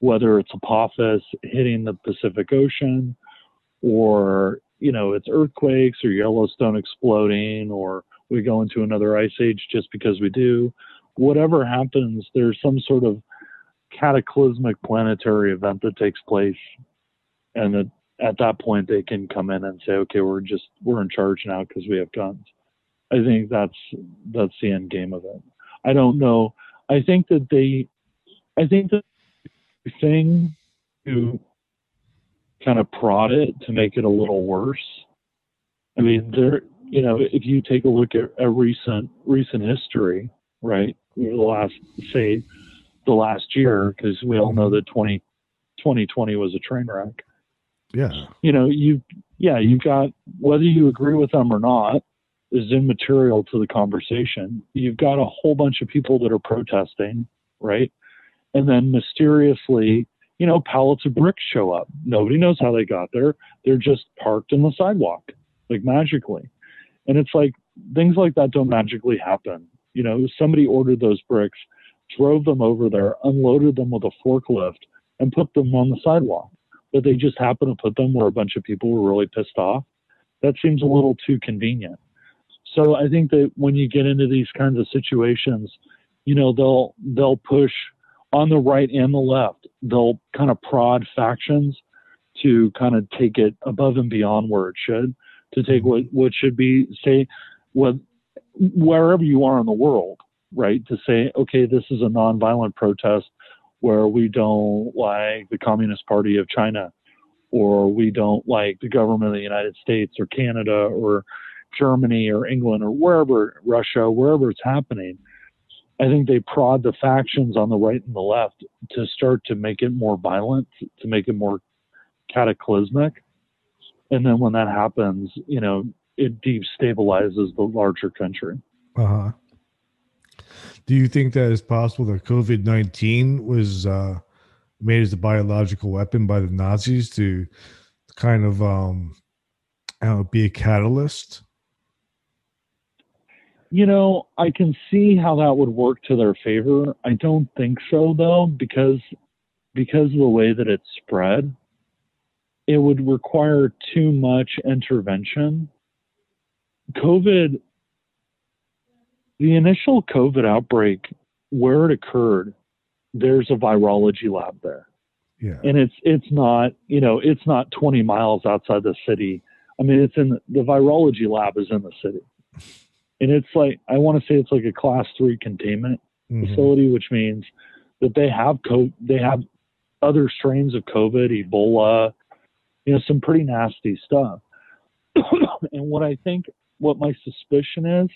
Speaker 3: whether it's Apophis hitting the Pacific Ocean, or you know, it's earthquakes or Yellowstone exploding, or we go into another ice age just because we do whatever happens, there's some sort of cataclysmic planetary event that takes place, and that at that point they can come in and say, okay, we're just we're in charge now because we have guns. I think that's that's the end game of it. I don't know. I think that they, I think the thing to kind of prod it to make it a little worse. I mean, there, you know, if you take a look at a recent recent history, right? the last say the last year because we all know that 20, 2020 was a train wreck.
Speaker 2: Yeah.
Speaker 3: You know, you yeah, you've got whether you agree with them or not is immaterial to the conversation. You've got a whole bunch of people that are protesting, right? And then mysteriously, you know, pallets of bricks show up. Nobody knows how they got there. They're just parked in the sidewalk, like magically. And it's like things like that don't magically happen. You know, somebody ordered those bricks, drove them over there, unloaded them with a forklift, and put them on the sidewalk. But they just happened to put them where a bunch of people were really pissed off. That seems a little too convenient. So I think that when you get into these kinds of situations, you know, they'll they'll push on the right and the left. They'll kind of prod factions to kind of take it above and beyond where it should, to take mm-hmm. what what should be say what wherever you are in the world, right? To say, okay, this is a nonviolent protest where we don't like the Communist Party of China, or we don't like the government of the United States or Canada or Germany or England or wherever, Russia, wherever it's happening. I think they prod the factions on the right and the left to start to make it more violent, to make it more cataclysmic. And then when that happens, you know, it destabilizes the larger country.
Speaker 2: Uh huh. Do you think that it's possible that COVID nineteen was uh, made as a biological weapon by the Nazis to kind of um, I don't know, be a catalyst?
Speaker 3: You know, I can see how that would work to their favor. I don't think so though, because because of the way that it's spread, it would require too much intervention COVID, the initial COVID outbreak, where it occurred, there's a virology lab there.
Speaker 2: Yeah.
Speaker 3: And it's it's not, you know, it's not 20 miles outside the city. I mean, it's in the, the virology lab is in the city. And it's like I want to say it's like a class 3 containment mm-hmm. facility, which means that they have co- they have other strains of COVID, Ebola, you know, some pretty nasty stuff. (coughs) and what I think what my suspicion is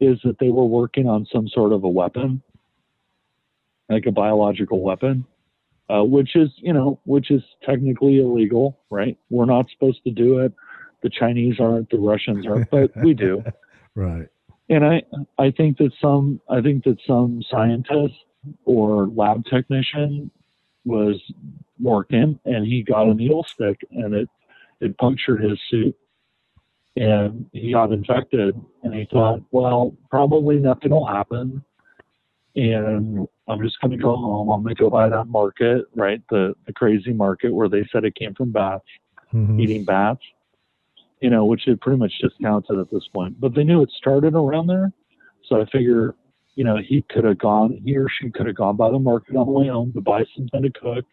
Speaker 3: is that they were working on some sort of a weapon, like a biological weapon, uh, which is you know which is technically illegal, right? We're not supposed to do it. The Chinese aren't, the Russians aren't, but we do. (laughs)
Speaker 2: right.
Speaker 3: And I I think that some I think that some scientist or lab technician was working and he got a needle stick and it it punctured his suit and he got infected. And he thought, well, probably nothing will happen. And I'm just going to go home. I'm going to go by that market, right? The, the crazy market where they said it came from bats,
Speaker 2: Mhm.
Speaker 3: eating bats, you know, which it pretty much discounted at this point. But they knew it started around there. So I figure, you know, he could have gone, he or she could have gone by the market on the way home to buy something to cook,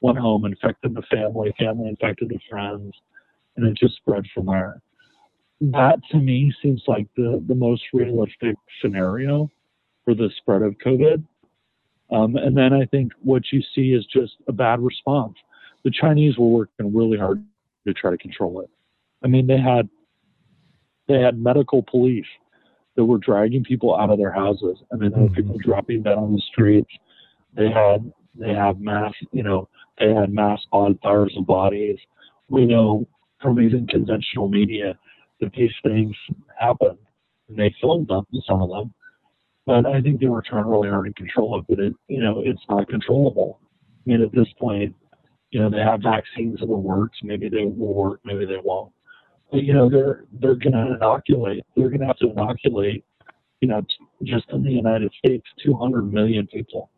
Speaker 3: went home, infected the family, family infected the friends, and it just spread from there. That to me seems like the, the most realistic scenario for the spread of COVID. Um, and then I think what you see is just a bad response. The Chinese were working really hard to try to control it. I mean, they had they had medical police that were dragging people out of their houses. I mean, there were people mm-hmm. dropping dead on the streets. They had they had mass, you know, they had mass bonfires of bodies. We know from even conventional media that these things happen, and they filmed them, some of them. But I think they were trying really hard to control it, but it, you know, it's not controllable. I mean, at this point, you know, they have vaccines that will work. Maybe they will work, maybe they won't. You know, they're they're going to inoculate. They're going to have to inoculate. You know, t- just in the United States, 200 million people,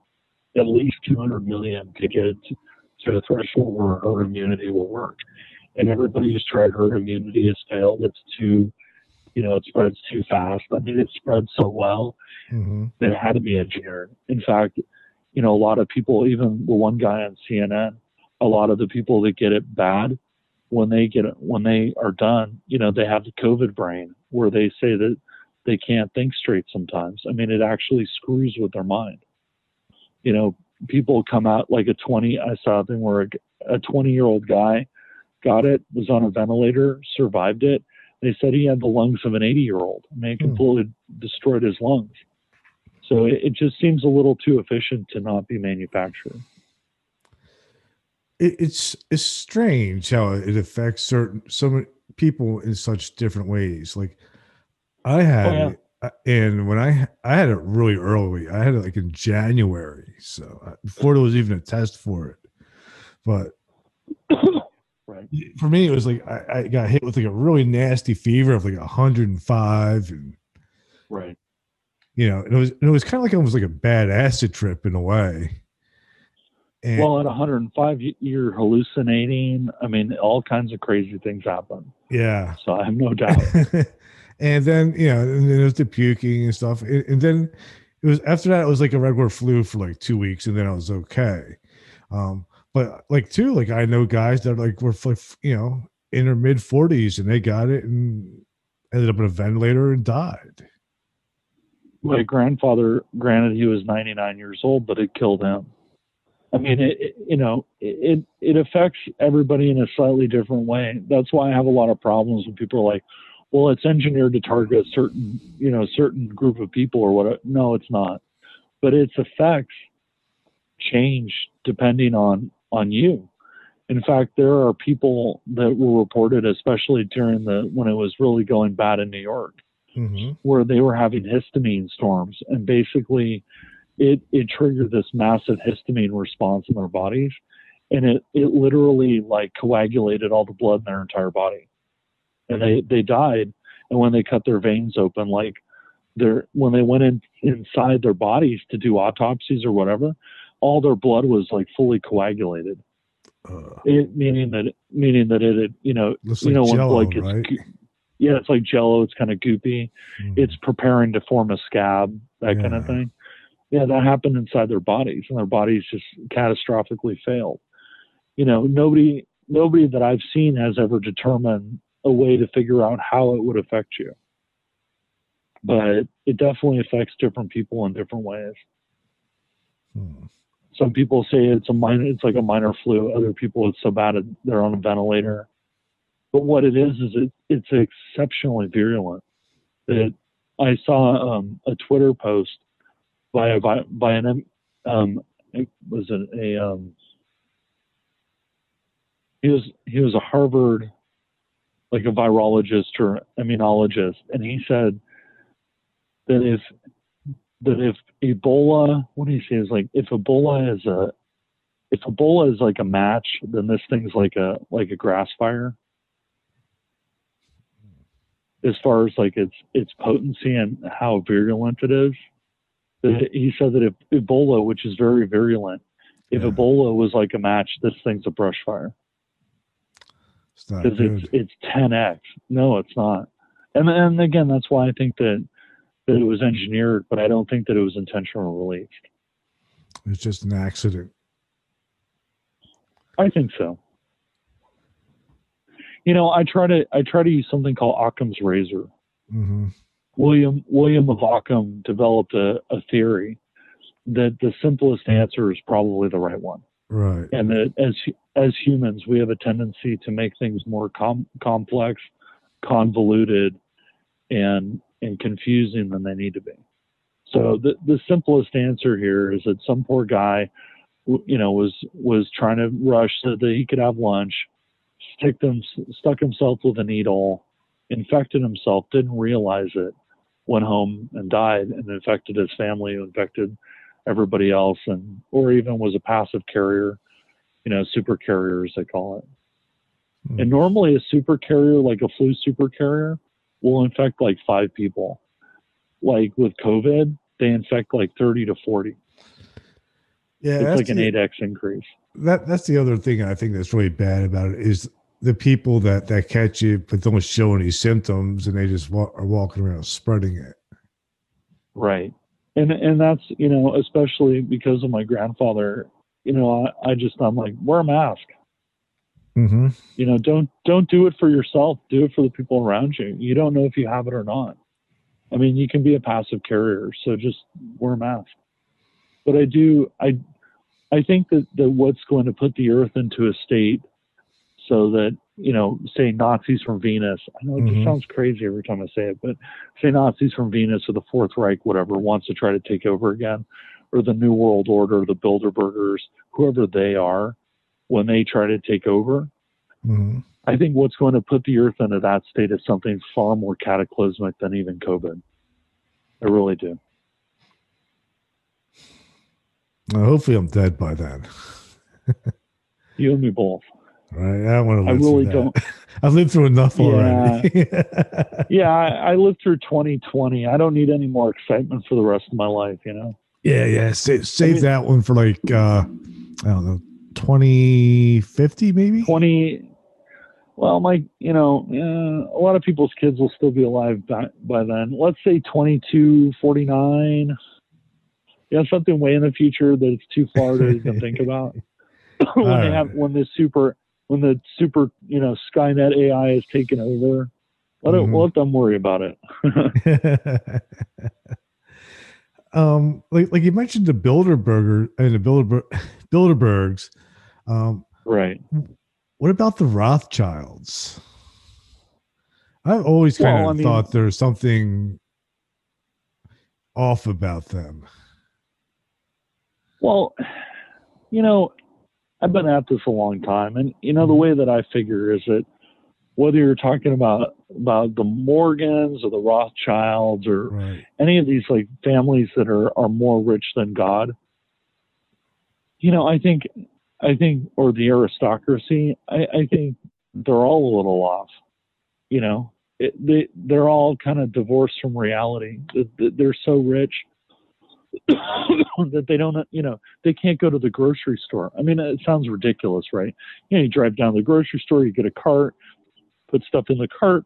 Speaker 3: at least 200 million, to get to, the threshold where herd immunity will work. And everybody who's tried herd immunity has failed. It's too, you know, it spreads too fast. I mean, it spreads so well
Speaker 2: Mhm.
Speaker 3: that it had to be engineered. In fact, you know, a lot of people, even the one guy on CNN, a lot of the people that get it bad, when they get when they are done, you know, they have the COVID brain where they say that they can't think straight sometimes. I mean, it actually screws with their mind. You know, people come out like a 20, I saw a thing where a, a 20 year old guy got it, was on a ventilator, survived it. They said he had the lungs of an 80 year old. I mean, it
Speaker 2: Hmm.
Speaker 3: completely destroyed his lungs. So it, it just seems a little too efficient to not be manufactured.
Speaker 2: It, it's it's strange how it affects certain some people in such different ways. Like I had,
Speaker 3: Oh, yeah.
Speaker 2: and when I I had it really early, I had it like in January, so uh, before there was even a test for it. But (coughs)
Speaker 3: Right.
Speaker 2: for me, it was like I, I got hit with like a really nasty fever of like 105, and
Speaker 3: Right.
Speaker 2: you know, and it was and it was kind of like almost like a bad acid trip in a way. And,
Speaker 3: Well, at 105, you- you're hallucinating. I mean, all kinds of crazy things happen.
Speaker 2: yeah,
Speaker 3: So I have no doubt. (laughs)
Speaker 2: and then you know, and then it was the puking and stuff, and, and then it was after that it was like a regular flu for like two weeks, and then I was okay. Um, but like too, like I know guys that like were like you know in their mid forties and they got it and ended up in a ventilator and died.
Speaker 3: My grandfather, granted, he was 99 years old, but it killed him. I mean, it, it you know, it it affects everybody in a slightly different way. That's why I have a lot of problems when people are like, "Well, it's engineered to target a certain, you know, certain group of people or what." No, it's not. But its effects change depending on on you. In fact, there are people that were reported, especially during the when it was really going bad in New York,
Speaker 2: Mm-hmm.
Speaker 3: where they were having histamine storms and basically it it triggered this massive histamine response in their bodies and it it literally like coagulated all the blood in their entire body and they they died and when they cut their veins open like their when they went in inside their bodies to do autopsies or whatever all their blood was like fully coagulated
Speaker 2: Uh,
Speaker 3: it meaning that meaning that it had, you know you
Speaker 2: like
Speaker 3: know
Speaker 2: jello,
Speaker 3: like it's
Speaker 2: right?
Speaker 3: yeah it's like jello it's kind of goopy
Speaker 2: Mhm.
Speaker 3: it's preparing to form a scab, that kind of
Speaker 2: Yeah.
Speaker 3: Thing. Yeah, that happened inside their bodies, and their bodies just catastrophically failed. You know, nobody nobody that I've seen has ever determined a way to figure out how it would affect you. But it definitely affects different people in different ways.
Speaker 2: Hmm.
Speaker 3: Some people say it's a minor, it's like a minor flu. Other people, it's so bad that they're on a ventilator. But what it is is it, it's exceptionally virulent. It, I saw um, a Twitter post by a by, by an um, it was it a um, he was he was a Harvard like a virologist or immunologist, and he said that if that if Ebola, what do you say is like if Ebola is a if Ebola is like a match, then this thing's like a like a grass fire. as far as like its its potency and how virulent it is. That He said that if Ebola, which is very virulent, if
Speaker 2: Yeah.
Speaker 3: Ebola was like a match, this thing's a brush fire
Speaker 2: It's
Speaker 3: because
Speaker 2: good.
Speaker 3: it's it's 10x. No, it's not. And and again, that's why I think that that it was engineered, but I don't think that it was intentional release.
Speaker 2: It's just an accident.
Speaker 3: I think so. You know, I try to I try to use something called Occam's razor.
Speaker 2: hmm
Speaker 3: William William of Ockham developed a, a theory that the simplest answer is probably the right one,
Speaker 2: Right.
Speaker 3: and that as as humans we have a tendency to make things more com- complex, convoluted, and and confusing than they need to be. So the the simplest answer here is that some poor guy, you know, was was trying to rush so that he could have lunch, stick them stuck himself with a needle, infected himself, didn't realize it, went home and died, and infected his family, infected everybody else, and or even was a passive carrier, you know, super carrier as they call it.
Speaker 2: Hmm.
Speaker 3: And normally a super carrier, like a flu super carrier, will infect like five people. Like with COVID, they infect like 30 to 40.
Speaker 2: Yeah,
Speaker 3: it's
Speaker 2: that's
Speaker 3: like an 8x increase.
Speaker 2: that that's the other thing I think that's really bad about it is the people that that catch it but don't show any symptoms and they just wa- are walking around spreading it.
Speaker 3: Right. And and that's, you know, especially because of my grandfather, you know, I, I just I'm like, wear a mask.
Speaker 2: Mm-hmm.
Speaker 3: You know, don't don't do it for yourself. Do it for the people around you. You don't know if you have it or not. I mean, you can be a passive carrier, so just wear a mask. But I do I I think that, that what's going to put the earth into a state so that, you know, say Nazis from Venus. I know it just
Speaker 2: Mhm.
Speaker 3: sounds crazy every time I say it, but say Nazis from Venus or the Fourth Reich, whatever, wants to try to take over again, or the New World Order, the Bilderbergers, whoever they are, when they try to take over,
Speaker 2: Mm-hmm.
Speaker 3: I think what's going to put the earth into that state is something far more cataclysmic than even COVID. I really do.
Speaker 2: Well, hopefully, I'm dead by then. (laughs)
Speaker 3: You and me both.
Speaker 2: Right? I want to.
Speaker 3: I really don't. (laughs)
Speaker 2: I've lived through enough
Speaker 3: Yeah.
Speaker 2: already. (laughs)
Speaker 3: Yeah, I, I lived through 2020. I don't need any more excitement for the rest of my life, you know?
Speaker 2: yeah, yeah. Save, save
Speaker 3: mean-
Speaker 2: that one for like uh I don't know, twenty fifty maybe.
Speaker 3: 20, well, my, you know, uh, a lot of people's kids will still be alive by, by then. Let's say 2249. Yeah, something way in the future that it's too far to even think about. (laughs) when
Speaker 2: All
Speaker 3: they
Speaker 2: right.
Speaker 3: have when the super when the super you know Skynet AI is taken over, let it
Speaker 2: Mhm.
Speaker 3: let them worry about it. (laughs)
Speaker 2: um, like like you mentioned the Bilderberger and the Bilderberg (laughs) Bilderbergs. Um,
Speaker 3: right.
Speaker 2: what about the Rothschilds? I've always kind
Speaker 3: Well,
Speaker 2: of
Speaker 3: I mean-
Speaker 2: thought there's something off about them.
Speaker 3: Well, you know, I've been at this a long time, and you know the mm-hmm. way that I figure is that whether you're talking about about the Morgans or the Rothschilds or
Speaker 2: Right.
Speaker 3: any of these like families that are are more rich than God, you know, I think I think or the aristocracy, I, I think they're all a little off. You know, it, they they're all kind of divorced from reality. Th- th- They're so rich (coughs) that they don't, you know, they can't go to the grocery store. I mean, it sounds ridiculous, right? You know, you drive down to the grocery store, you get a cart, put stuff in the cart,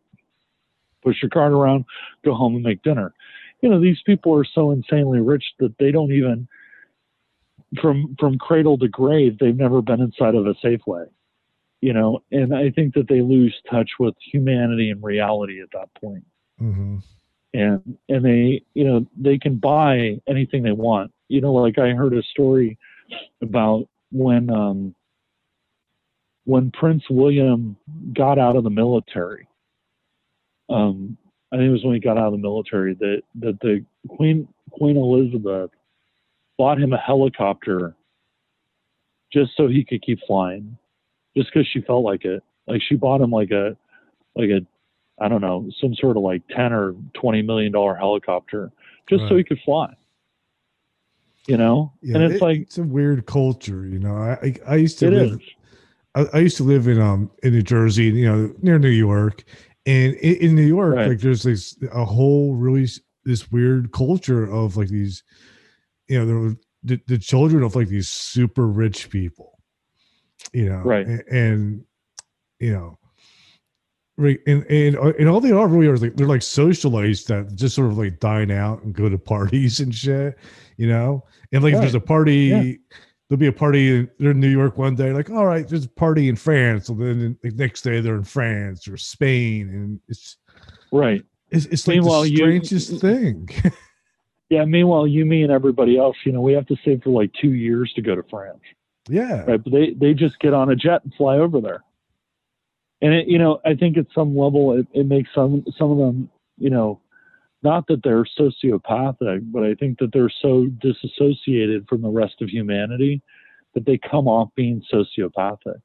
Speaker 3: push your cart around, go home and make dinner. You know, these people are so insanely rich that they don't even from from cradle to grave, they've never been inside of a Safeway. You know, and I think that they lose touch with humanity and reality at that point
Speaker 2: hmm
Speaker 3: and and they you know they can buy anything they want. You know like i heard a story about when um when prince william got out of the military um i think it was when he got out of the military that that the queen queen elizabeth bought him a helicopter just so he could keep flying just because she felt like it. Like she bought him like a like a I don't know, some sort of like ten or twenty million dollar helicopter just so
Speaker 2: Right.
Speaker 3: he could fly. You know?
Speaker 2: Yeah,
Speaker 3: and it's
Speaker 2: it-
Speaker 3: like
Speaker 2: it's a weird culture, you know. I I, I used to
Speaker 3: it
Speaker 2: live
Speaker 3: is.
Speaker 2: I, I used to live in um in New Jersey, you know, near New York, And in, in New York,
Speaker 3: Right.
Speaker 2: like there's this a whole really this weird culture of like these, you know, there were the, the children of like these super rich people, you know,
Speaker 3: Right.
Speaker 2: And, and you know, right, and and uh, and all they are really are like they're like socialites that just sort of like dine out and go to parties and shit, you know. And like if there's a party,
Speaker 3: Yeah.
Speaker 2: there'll be a party. in- They're in New York one day, like all right, there's a party in France, and then the next day they're in France or Spain, and it's
Speaker 3: Right.
Speaker 2: it's, it's like
Speaker 3: Meanwhile,
Speaker 2: the
Speaker 3: you-
Speaker 2: strangest thing. (laughs)
Speaker 3: Yeah. Meanwhile, you, me, and everybody else, you know, we have to save for like two years to go to France.
Speaker 2: yeah,
Speaker 3: right? But they they just get on a jet and fly over there. And it, you know, I think at some level it, it makes some some of them, you know, not that they're sociopathic, but I think that they're so disassociated from the rest of humanity that they come off being sociopathic.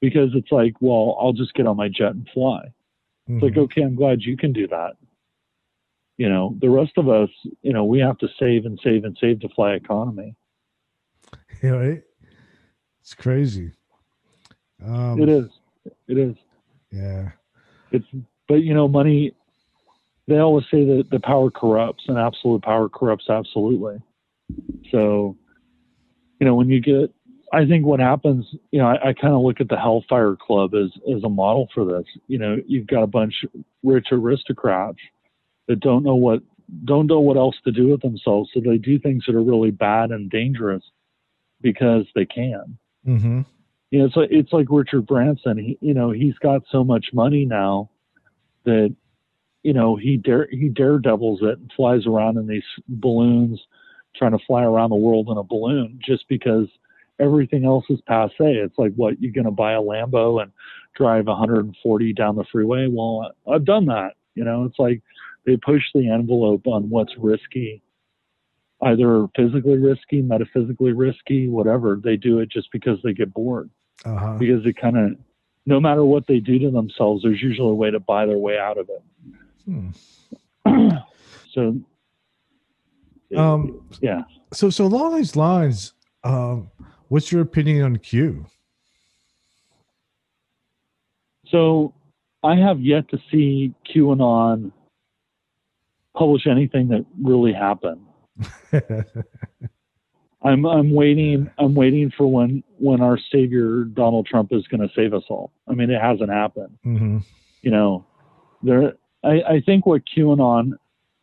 Speaker 3: Because it's like, well, I'll just get on my jet and fly. It's like,
Speaker 2: Mhm.
Speaker 3: okay, I'm glad you can do that. You know, the rest of us, you know, we have to save and save and save to fly economy. (laughs)
Speaker 2: Yeah, right? It's crazy. Um,
Speaker 3: It is. It is.
Speaker 2: Yeah.
Speaker 3: it's but you know money they always say that the power corrupts and absolute power corrupts absolutely so you know when you get i think what happens you know i, I kind of look at the hellfire club as as a model for this you know you've got a bunch of rich aristocrats that don't know what don't know what else to do with themselves so they do things that are really bad and dangerous because they can
Speaker 2: Mm-hmm.
Speaker 3: You know, it's like it's like Richard Branson. He, you know, he's got so much money now that you know he dare he daredevils it and flies around in these balloons, trying to fly around the world in a balloon just because everything else is passe. It's like what you're going to buy a Lambo and drive 140 down the freeway. Well, I've done that. You know, it's like they push the envelope on what's risky either physically risky, metaphysically risky, whatever. They do it just because they get bored
Speaker 2: Uh-huh.
Speaker 3: because it kind of no matter what they do to themselves there's usually a way to buy their way out of it
Speaker 2: Hmm. (clears throat)
Speaker 3: so
Speaker 2: Um,
Speaker 3: yeah
Speaker 2: so so along these lines, um, what's your opinion on Q?
Speaker 3: so i have yet to see qanon publish anything that really happened (laughs) i'm i'm waiting i'm waiting for when when our savior donald trump is going to save us all i mean it hasn't happened
Speaker 2: hmm
Speaker 3: you know, there. I, I think what QAnon,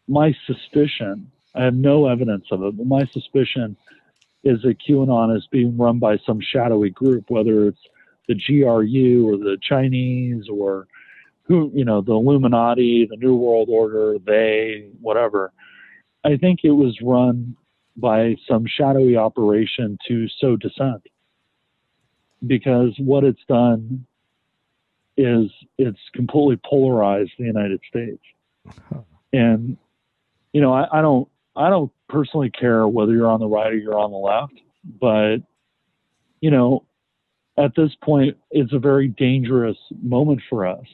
Speaker 3: my suspicion, I have no evidence of it, but my suspicion is that QAnon is being run by some shadowy group, whether it's the GRU or the Chinese or who, you know, the Illuminati, the New World Order, they, whatever. I think it was run by some shadowy operation to sow dissent because what it's done is it's completely polarized the United States. And you know, I, I don't I don't personally care whether you're on the right or you're on the left, but you know, at this point it's a very dangerous moment for us.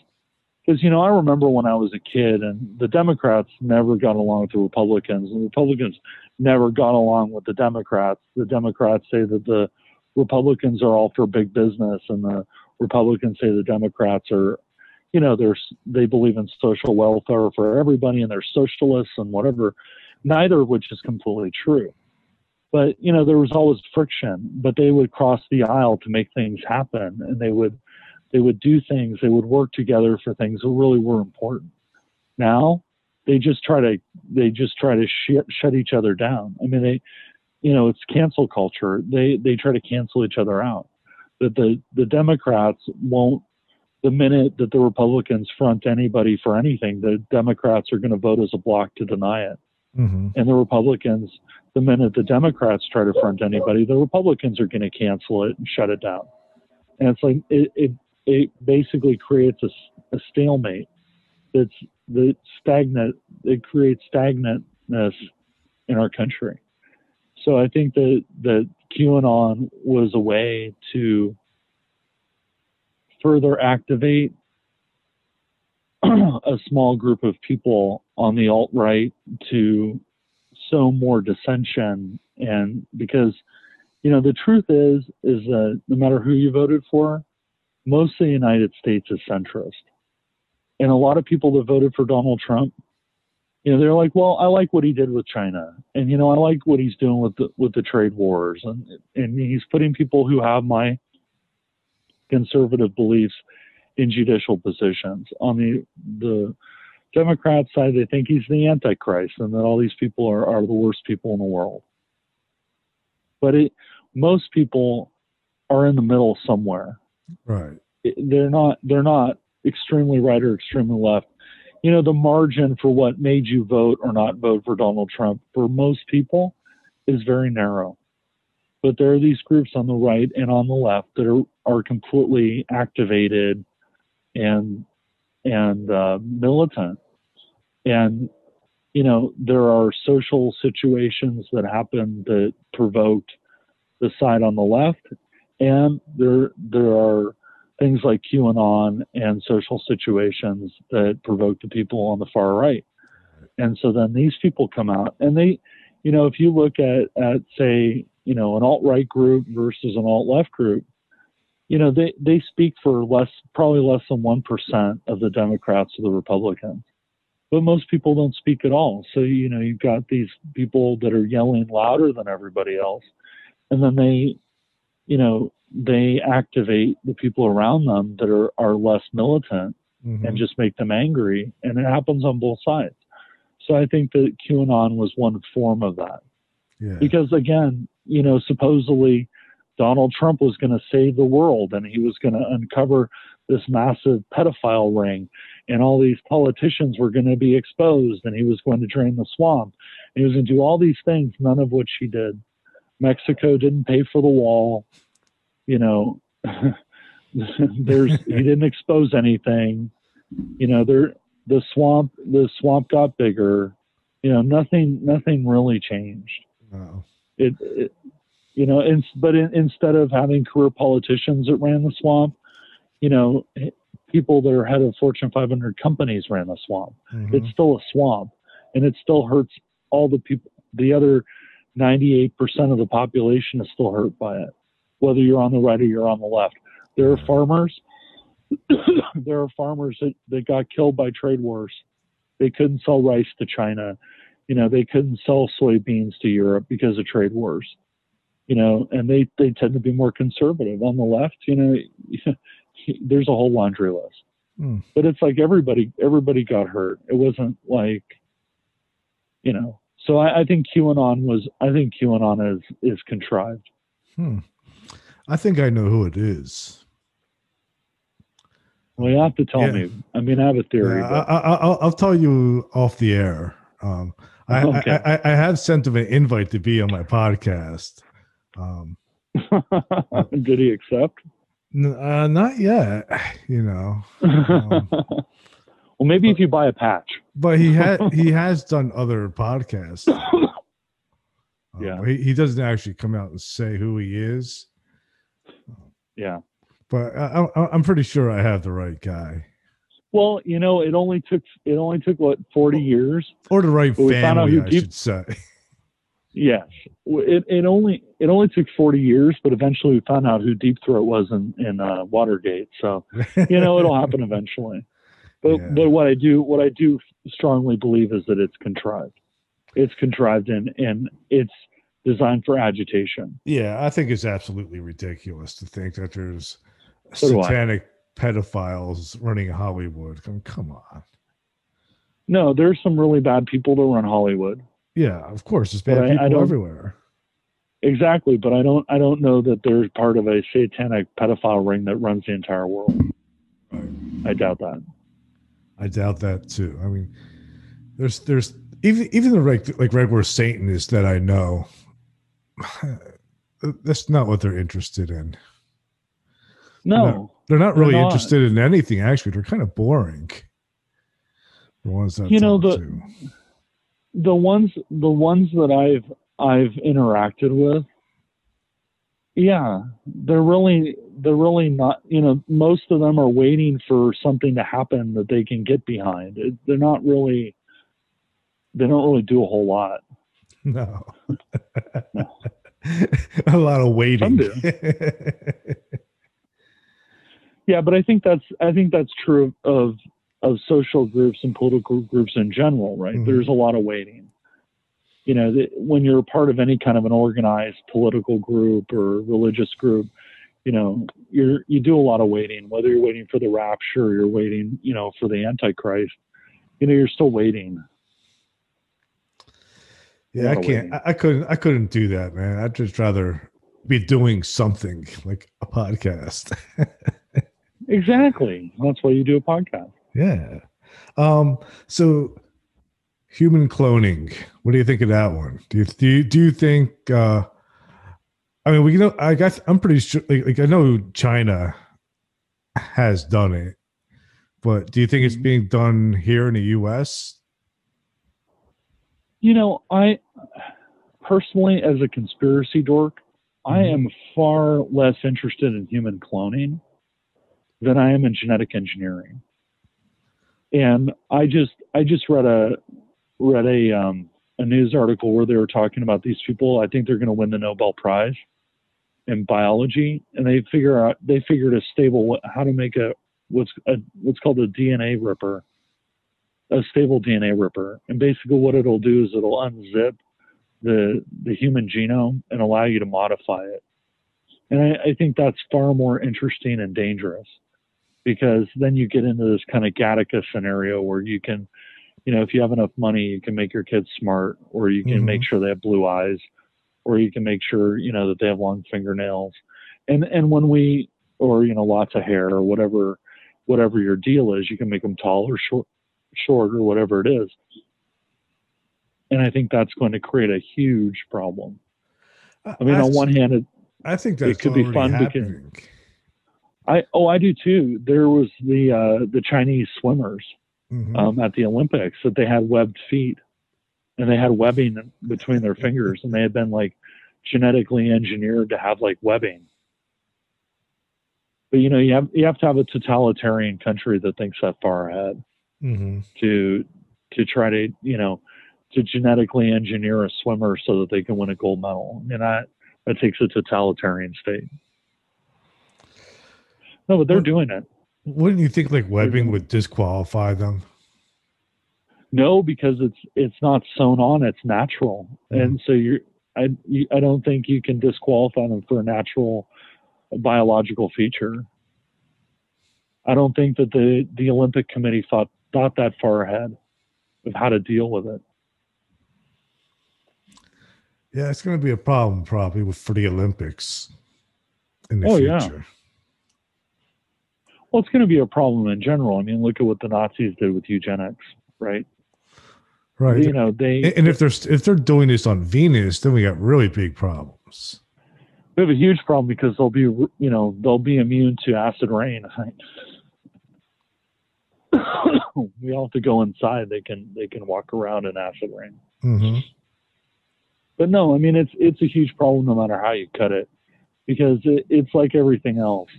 Speaker 3: Because you know, I remember when I was a kid and the Democrats never got along with the Republicans and the Republicans never got along with the Democrats. The Democrats say that the Republicans are all for big business and the Republicans say the Democrats are, you know, they're they believe in social welfare for everybody and they're socialists and whatever. Neither of which is completely true. But you know, there was always friction. But they would cross the aisle to make things happen, and they would they would do things. They would work together for things that really were important. Now they just try to they just try to shut shut each other down. I mean, they, you know, it's cancel culture. They they try to cancel each other out that the the Democrats won't. The minute that the Republicans front anybody for anything, the Democrats are going to vote as a bloc to deny it.
Speaker 2: hmm
Speaker 3: And the Republicans, the minute the Democrats try to front anybody, the Republicans are going to cancel it and shut it down. And it's like it it, it basically creates a stalemate. That's the stagnant. It creates stagnantness in our country. So I think that that QAnon was a way to further activate (clears throat) a small group of people on the alt right to sow more dissension and because you know the truth is is that no matter who you voted for most of the united states is centrist and a lot of people that voted for Donald Trump, you know, they're like, well, I like what he did with China, and you know, I like what he's doing with the with the trade wars, and and he's putting people who have my conservative beliefs in judicial positions. On the the Democrat side, they think he's the Antichrist, and that all these people are are the worst people in the world. But it, most people are in the middle somewhere.
Speaker 2: Right.
Speaker 3: They're not. They're not extremely right or extremely left you know, the margin for what made you vote or not vote for Donald Trump for most people is very narrow. But there are these groups on the right and on the left that are, are completely activated and and uh, militant. And you know, there are social situations that happen that provoked the side on the left, and there there are things like QAnon and social situations that provoke the people on the far right. And so then these people come out and they, you know, if you look at, at say, you know, an alt right group versus an alt left group, you know, they, they speak for less, probably less than 1% of the Democrats or the Republicans. But most people don't speak at all. So, you know, you've got these people that are yelling louder than everybody else. And then they, you know, they activate the people around them that are, are less militant mm-hmm. and just make them angry. And it happens on both sides. So I think that QAnon was one form of that. Yeah. Because again, you know, supposedly Donald Trump was going to save the world and he was going to uncover this massive pedophile ring and all these politicians were going to be exposed and he was going to drain the swamp. And he was going to do all these things, none of which he did. Mexico didn't pay for the wall you know, (laughs) there's he didn't expose anything. You know, there the swamp the swamp got bigger. You know, nothing nothing really changed.
Speaker 2: No.
Speaker 3: It, it you know, in, but in, instead of having career politicians that ran the swamp, you know, people that are head of Fortune 500 companies ran the swamp. Mm-hmm. It's still a swamp, and it still hurts all the people. The other 98% of the population is still hurt by it whether you're on the right or you're on the left. There are farmers. (coughs) there are farmers that, that got killed by trade wars. They couldn't sell rice to China. You know, they couldn't sell soybeans to Europe because of trade wars. You know, and they, they tend to be more conservative. On the left, you know, (laughs) there's a whole laundry list. Mm. But it's like everybody everybody got hurt. It wasn't like, you know. So I, I think QAnon was I think QAnon is is contrived.
Speaker 2: Hmm. I think I know who it is.
Speaker 3: Well, you have to tell yeah. me. I mean, I have a theory.
Speaker 2: Yeah, I, will tell you off the air. Um, I, okay. I, I, I, have sent him an invite to be on my podcast. Um, (laughs)
Speaker 3: Did he accept?
Speaker 2: Uh, not yet. (sighs) You know.
Speaker 3: Um, (laughs) well, maybe but, if you buy a patch.
Speaker 2: But he had (laughs) he has done other podcasts. (laughs)
Speaker 3: Um, yeah.
Speaker 2: He, he doesn't actually come out and say who he is
Speaker 3: yeah.
Speaker 2: But I, am pretty sure I have the right guy.
Speaker 3: Well, you know, it only took it only took what 40 years,
Speaker 2: or the right family, I deep, should say.
Speaker 3: Yes, it it only it only took 40 years, but eventually we found out who Deep Throat was in in uh, Watergate. So you know, it'll happen eventually. But yeah. but what I do what I do strongly believe is that it's contrived. It's contrived and and it's designed for agitation.
Speaker 2: Yeah, I think it's absolutely ridiculous to think that there's so satanic pedophiles running Hollywood. I mean, come on.
Speaker 3: No, there's some really bad people that run Hollywood.
Speaker 2: Yeah, of course, there's bad people I everywhere.
Speaker 3: Exactly, but I don't I don't know that there's part of a satanic pedophile ring that runs the entire world. Right. I doubt that.
Speaker 2: I doubt that too. I mean, there's there's even even the like like regular Satanists that I know (sighs) that's not what they're interested in.
Speaker 3: No,
Speaker 2: they're not, they're not really they're not. interested in anything. Actually, they're kind of boring. The ones that
Speaker 3: you know the to. the ones the ones that I've I've interacted with. Yeah, they're really they're really not. You know, most of them are waiting for something to happen that they can get behind. They're not really. They don't really do a whole lot.
Speaker 2: No. (laughs) a lot of waiting. (laughs)
Speaker 3: yeah, but I think that's I think that's true of of social groups and political groups in general, right?
Speaker 2: Mhm.
Speaker 3: There's a lot of waiting. You know, when you're a part of any kind of an organized political group or religious group, you know, you're you do a lot of waiting. Whether you're waiting for the rapture, or you're waiting, you know, for the Antichrist. You know, you're still waiting.
Speaker 2: Yeah, I can't.
Speaker 3: waiting.
Speaker 2: I couldn't. I couldn't do that, man. I'd just rather be doing something like a podcast. (laughs)
Speaker 3: Exactly. That's why you do a podcast.
Speaker 2: yeah. Um. So, human cloning. What do you think of that one? Do you do you, do you think? uh I mean, we know. I guess I'm pretty sure. Like, like I know China has done it, but do you think it's
Speaker 3: Mhm.
Speaker 2: being done here in the U.S.?
Speaker 3: You know, I personally, as a conspiracy dork, I
Speaker 2: Mhm.
Speaker 3: am far less interested in human cloning than I am in genetic engineering. And I just, I just read a read a um, a news article where they were talking about these people. I think they're going to win the Nobel Prize in biology, and they figure out they figured a stable how to make a what's a what's called a DNA ripper a stable DNA ripper. And basically, what it'll do is it'll unzip the the human genome and allow you to modify it. And I, I think that's far more interesting and dangerous because then you get into this kind of Gattaca scenario where you can, you know, if you have enough money, you can make your kids smart, or you can
Speaker 2: Mhm.
Speaker 3: make sure they have blue eyes, or you can make sure you know that they have long fingernails. And and when we or you know lots of hair or whatever whatever your deal is, you can make them tall or short short or whatever it is. And I think that's going to create a huge problem. I mean, on one hand, it,
Speaker 2: I think that's
Speaker 3: could be fun because- I oh I do too. There was the uh, the Chinese swimmers
Speaker 2: Mhm.
Speaker 3: um, at the Olympics that they had webbed feet, and they had webbing between their fingers, and they had been like genetically engineered to have like webbing. But you know, you have you have to have a totalitarian country that thinks that far ahead.
Speaker 2: Mhm.
Speaker 3: to to try to you know to genetically engineer a swimmer so that they can win a gold medal. And that that takes a totalitarian state. No, but they're doing it.
Speaker 2: Wouldn't you think like webbing would disqualify them?
Speaker 3: No, because it's it's not sewn on; it's natural,
Speaker 2: Mhm.
Speaker 3: and so you're. I you, I don't think you can disqualify them for a natural biological feature. I don't think that the the Olympic Committee thought thought that far ahead of how to deal with it.
Speaker 2: Yeah, it's going to be a problem probably with for the Olympics in the
Speaker 3: Oh, yeah. Well, it's going to be a problem in general. I mean, look at what the Nazis did with eugenics, right?
Speaker 2: Right.
Speaker 3: You know, they,
Speaker 2: and if they're if they're doing this on Venus, then we got really big problems.
Speaker 3: We have a huge problem because they'll be, you know, they'll be immune to acid rain. (coughs) we all have to go inside. They can they can walk around in acid rain.
Speaker 2: hmm
Speaker 3: But no, I mean it's it's a huge problem no matter how you cut it, because it, it's like everything else.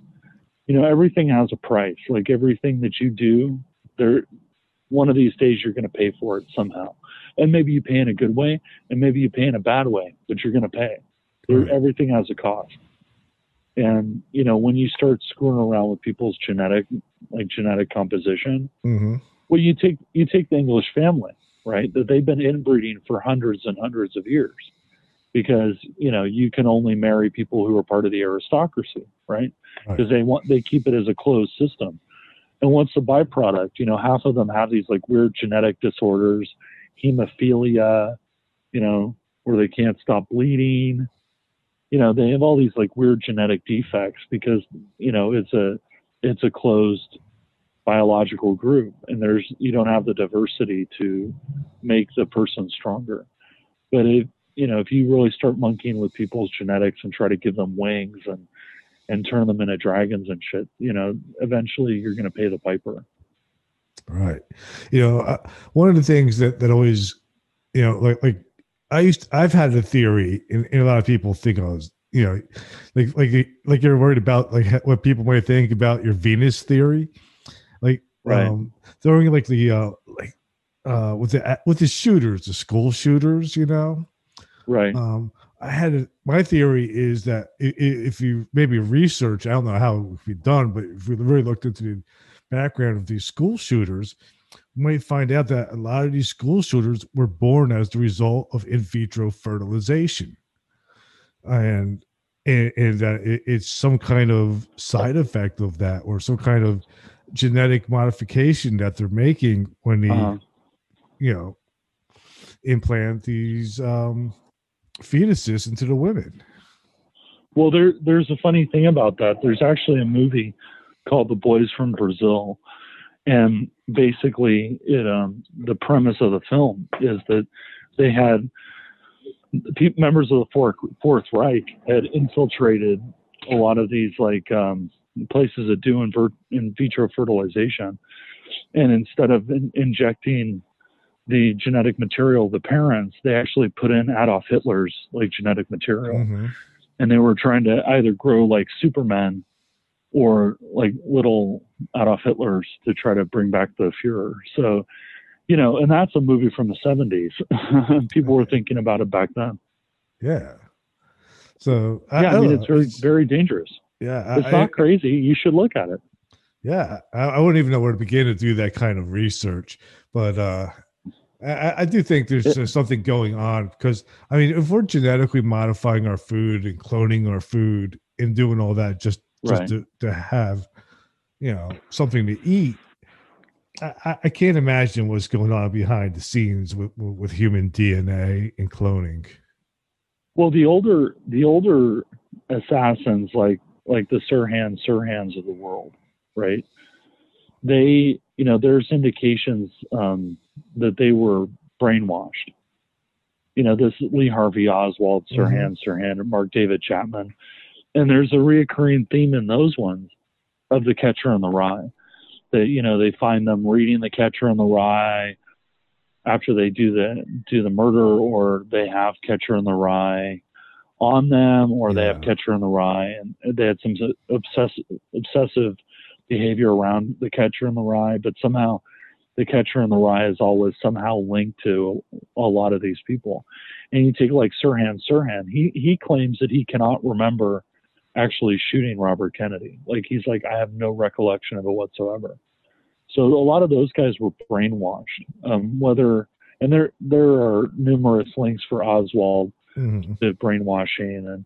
Speaker 3: You know, everything has a price. Like everything that you do, there, one of these days you're going to pay for it somehow, and maybe you pay in a good way, and maybe you pay in a bad way, but you're going to pay. There. Everything has a cost, and you know when you start screwing around with people's genetic, like genetic composition,
Speaker 2: hmm
Speaker 3: well, you take you take the English family, right? That they've been inbreeding for hundreds and hundreds of years, because you know you can only marry people who are part of the aristocracy, right?
Speaker 2: Right.
Speaker 3: Because they want they keep it as a closed system. And what's the byproduct? You know, half of them have these like weird genetic disorders, hemophilia, you know, where they can't stop bleeding. You know, they have all these like weird genetic defects because you know it's a it's a closed biological group and there's you don't have the diversity to make the person stronger but if you know if you really start monkeying with people's genetics and try to give them wings and and turn them into dragons and shit you know eventually you're going to pay the piper
Speaker 2: Right. You know, uh, one of the things that that always, you know, like like I used, I've had a theory, and, and a lot of people think I was, you know, like like like you're worried about like what people might think about your Venus theory, like
Speaker 3: Right.
Speaker 2: um, throwing like the uh like uh with the with the shooters, the school shooters, you know.
Speaker 3: Right
Speaker 2: Um, I had a, my theory is that if you maybe research, I don't know how it would be done, but if we really looked into the background of these school shooters, we might find out that a lot of these school shooters were born as the result of in vitro fertilization, and and, and that it, it's some kind of side effect of that, or some kind of genetic modification that they're making when they,
Speaker 3: Uh-huh.
Speaker 2: you know, implant these um, fetuses into the women.
Speaker 3: Well, there there's a funny thing about that. There's actually a movie called The Boys from Brazil, and basically, it um the premise of the film is that they had members of the Fourth Fourth Reich had infiltrated a lot of these like um, places that do in, in vitro fertilization, and instead of in- injecting the genetic material of the parents, they actually put in Adolf Hitler's like genetic material
Speaker 2: Mhm.
Speaker 3: and they were trying to either grow like Superman or like little Adolf Hitlers to try to bring back the Fuhrer. So, you know, and that's a movie from the 70s. (laughs) People were thinking about it back then.
Speaker 2: Yeah. So
Speaker 3: yeah, I, mean, it's very, very dangerous.
Speaker 2: yeah.
Speaker 3: It's
Speaker 2: I-
Speaker 3: not crazy. You should look at it.
Speaker 2: Yeah, I, I wouldn't even know where to begin to do that kind of research, but uh, I, I do think there's uh, something going on because I mean, if we're genetically modifying our food and cloning our food and doing all that just just
Speaker 3: Right.
Speaker 2: to, to have, you know, something to eat, I, I- I can't imagine what's going on behind the scenes with with human DNA and cloning.
Speaker 3: Well, the older, the older assassins, like, like the Sirhan Sirhans of the world, right? They, you know, there's indications um, that they were brainwashed. You know, this Lee Harvey Oswald, Sirhan mm-hmm. Sirhan, Mark David Chapman, and there's a reoccurring theme in those ones of the Catcher in the Rye. That you know they find them reading the Catcher in the Rye after they do the do the murder, or they have Catcher in the Rye on them, or they have Catcher in the Rye, and they had some obsessive obsessive behavior around the Catcher in the Rye, but somehow the Catcher in the Rye is always somehow linked to a lot of these people. And you take like Sirhan Sirhan, he he claims that he cannot remember actually shooting Robert Kennedy. Like he's like, I have no recollection of it whatsoever. So a lot of those guys were brainwashed. Um, whether and there there are numerous links for Oswald
Speaker 2: Mhm.
Speaker 3: to brainwashing and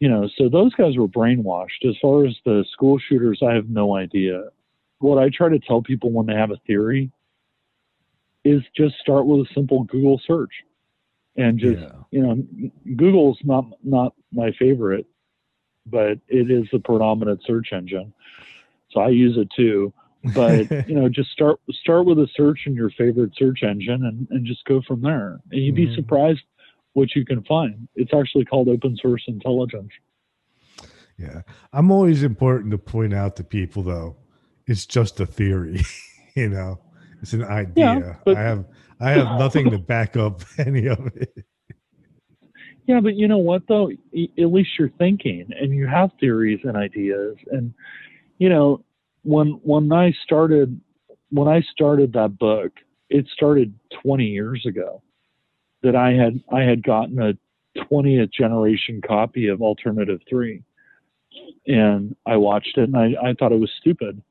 Speaker 3: you know so those guys were brainwashed as far as the school shooters i have no idea what i try to tell people when they have a theory is just start with a simple google search and just
Speaker 2: Yeah.
Speaker 3: you know google's not not my favorite but it is the predominant search engine so i use it too but (laughs) you know just start start with a search in your favorite search engine and, and just go from there and you'd be
Speaker 2: Mhm.
Speaker 3: surprised what you can find it's actually called open source intelligence
Speaker 2: Yeah. I'm always important to point out to people though, it's just a theory, (laughs) you know. It's an idea.
Speaker 3: but-
Speaker 2: I have I have (laughs) nothing to back up (laughs) any of it.
Speaker 3: yeah but you know what though E- at least you're thinking and you have theories and ideas and you know when when i started when i started that book it started 20 years ago that i had i had gotten a 20th generation copy of alternative 3 and i watched it and i, I thought it was stupid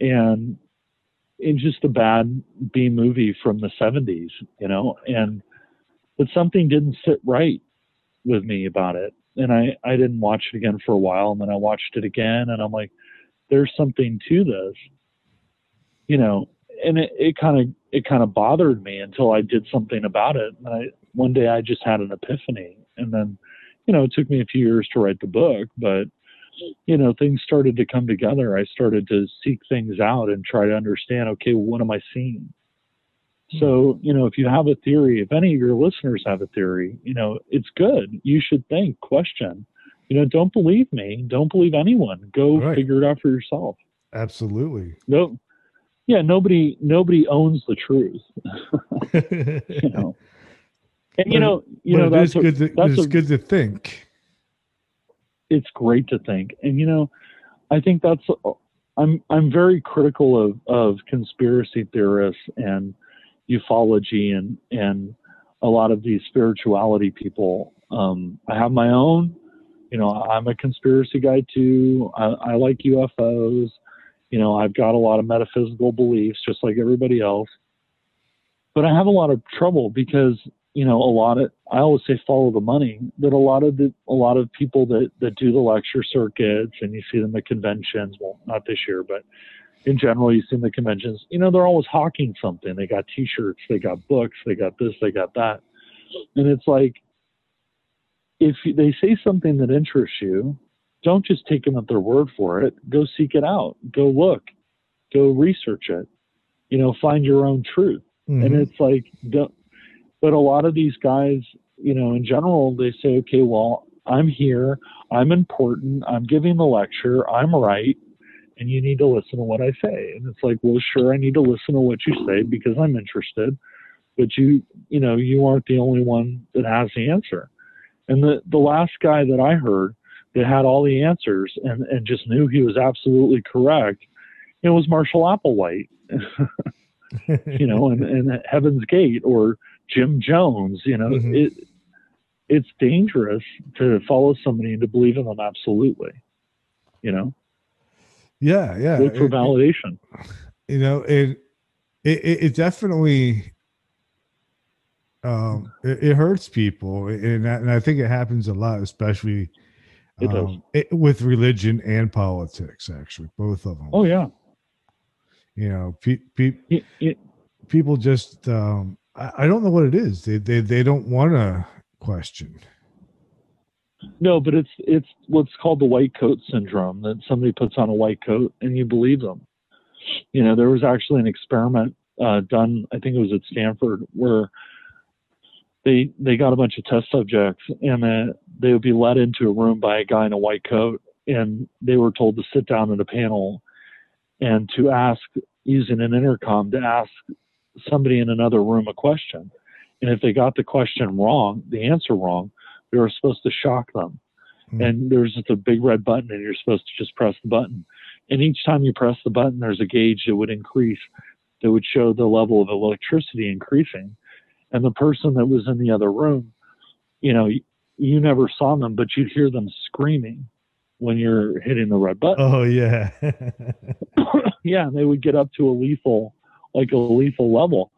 Speaker 3: and it's just a bad b movie from the 70s you know and but something didn't sit right with me about it. And i i didn't watch it again for a while and then i watched it again and i'm like there's something to this you know and it, it kind of it kind of bothered me until i did something about it. And i one day i just had an epiphany and then you know it took me a few years to write the book but you know things started to come together i started to seek things out and try to understand okay what am i seeing hmm. so, you know, if you have a theory, if any of your listeners have a theory, you know, it's good. You should think, question. You know, don't believe me. Don't believe anyone. Go
Speaker 2: Right.
Speaker 3: figure it out for yourself.
Speaker 2: Absolutely.
Speaker 3: No, yeah, nobody nobody owns the truth. (laughs) (laughs) You know, and you
Speaker 2: But-
Speaker 3: know, you know that's a-
Speaker 2: good to,
Speaker 3: that's
Speaker 2: it's
Speaker 3: a-
Speaker 2: good to think.
Speaker 3: It's great to think. And you know i think that's i'm i'm very critical of of conspiracy theorists and ufology and and a lot of these spirituality people. Um i have my own you know i'm a conspiracy guy too. I, I like ufos You know, I've got a lot of metaphysical beliefs, just like everybody else. But I have a lot of trouble because you know a lot of I always say follow the money. That a lot of the a lot of people that that do the lecture circuits and you see them at conventions. Well, not this year, but in general, you see them at conventions. You know, they're always hawking something. They got T-shirts, they got books, they got this, they got that, and it's like if they say something that interests you, don't just take them at their word for it. Go seek it out. Go look. Go research it. You know, find your own truth. Mm-hmm. And it's like, but a lot of these guys, you know, in general, they say, okay, well, I'm here. I'm important. I'm giving the lecture. I'm right. And you need to listen to what I say. And it's like, well, sure, I need to listen to what you say because I'm interested. But you, you know, you aren't the only one that has the answer. And the, the last guy that I heard that had all the answers and, and just knew he was absolutely correct, it was Marshall Applewhite, (laughs) you know, and, and Heaven's Gate or Jim Jones, you know, mm-hmm. it, it's dangerous to follow somebody and to believe in them absolutely, you know?
Speaker 2: Yeah. Yeah.
Speaker 3: Look for it, validation.
Speaker 2: You know, it, it, it definitely um, it, it, hurts people, and and I think it happens a lot, especially um, it, with religion and politics. Actually, both of them.
Speaker 3: Oh yeah.
Speaker 2: You know, pe- pe- people just um, I, I don't know what it is. They they they don't want to question.
Speaker 3: No, but it's it's what's called the white coat syndrome that somebody puts on a white coat and you believe them. You know, there was actually an experiment uh, done, I think it was at Stanford, where they they got a bunch of test subjects and uh, they would be led into a room by a guy in a white coat and they were told to sit down at a panel and to ask using an intercom to ask somebody in another room a question and if they got the question wrong the answer wrong they were supposed to shock them mm. and there's just a big red button and you're supposed to just press the button and each time you press the button there's a gauge that would increase that would show the level of electricity increasing and the person that was in the other room, you know, you, you never saw them, but you'd hear them screaming when you're hitting the red button.
Speaker 2: Oh yeah, (laughs) (coughs)
Speaker 3: yeah. They would get up to a lethal, like a lethal level,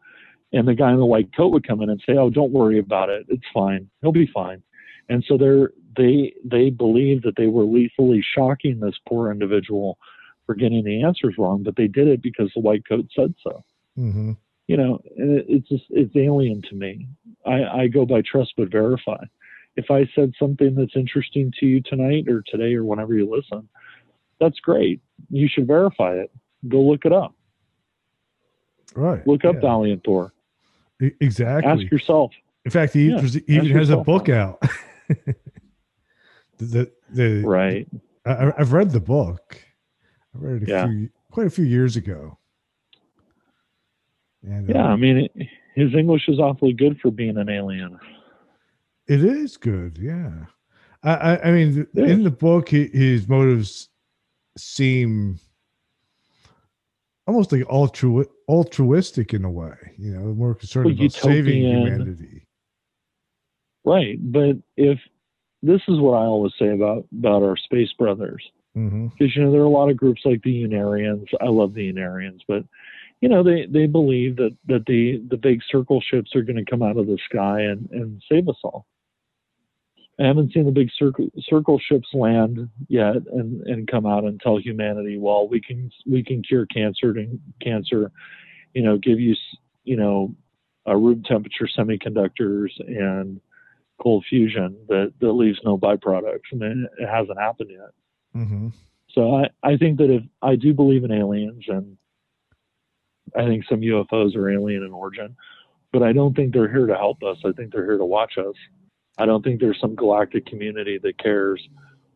Speaker 3: and the guy in the white coat would come in and say, "Oh, don't worry about it. It's fine. He'll be fine." And so they're they they believed that they were lethally shocking this poor individual for getting the answers wrong, but they did it because the white coat said so. Mm-hmm you know, it's just it's alien to me. I, I go by trust but verify. If I said something that's interesting to you tonight or today or whenever you listen, that's great. You should verify it. Go look it up.
Speaker 2: Right.
Speaker 3: Look up yeah. Valiant Thor.
Speaker 2: Exactly.
Speaker 3: Ask yourself.
Speaker 2: In fact, he yeah, even has a book out. (laughs) the, the,
Speaker 3: right.
Speaker 2: I, have read the book. I read it a yeah. few, quite a few years ago.
Speaker 3: And, yeah, uh, I mean, it, his English is awfully good for being an alien.
Speaker 2: It is good, yeah. I, I, I mean, in the book, his motives seem almost like altru- altruistic in a way. You know, more concerned well, about saving humanity.
Speaker 3: Right, but if this is what I always say about about our space brothers, because mm-hmm. you know there are a lot of groups like the Unarians. I love the Unarians, but you know they they believe that that the the big circle ships are going to come out of the sky and and save us all i haven't seen the big circle circle ships land yet and and come out and tell humanity well we can we can cure cancer and cancer you know give you you know a room temperature semiconductors and cold fusion that that leaves no byproducts I mean, it hasn't happened yet mm-hmm. so i i think that if i do believe in aliens and I think some UFOs are alien in origin, but I don't think they're here to help us. I think they're here to watch us. I don't think there's some galactic community that cares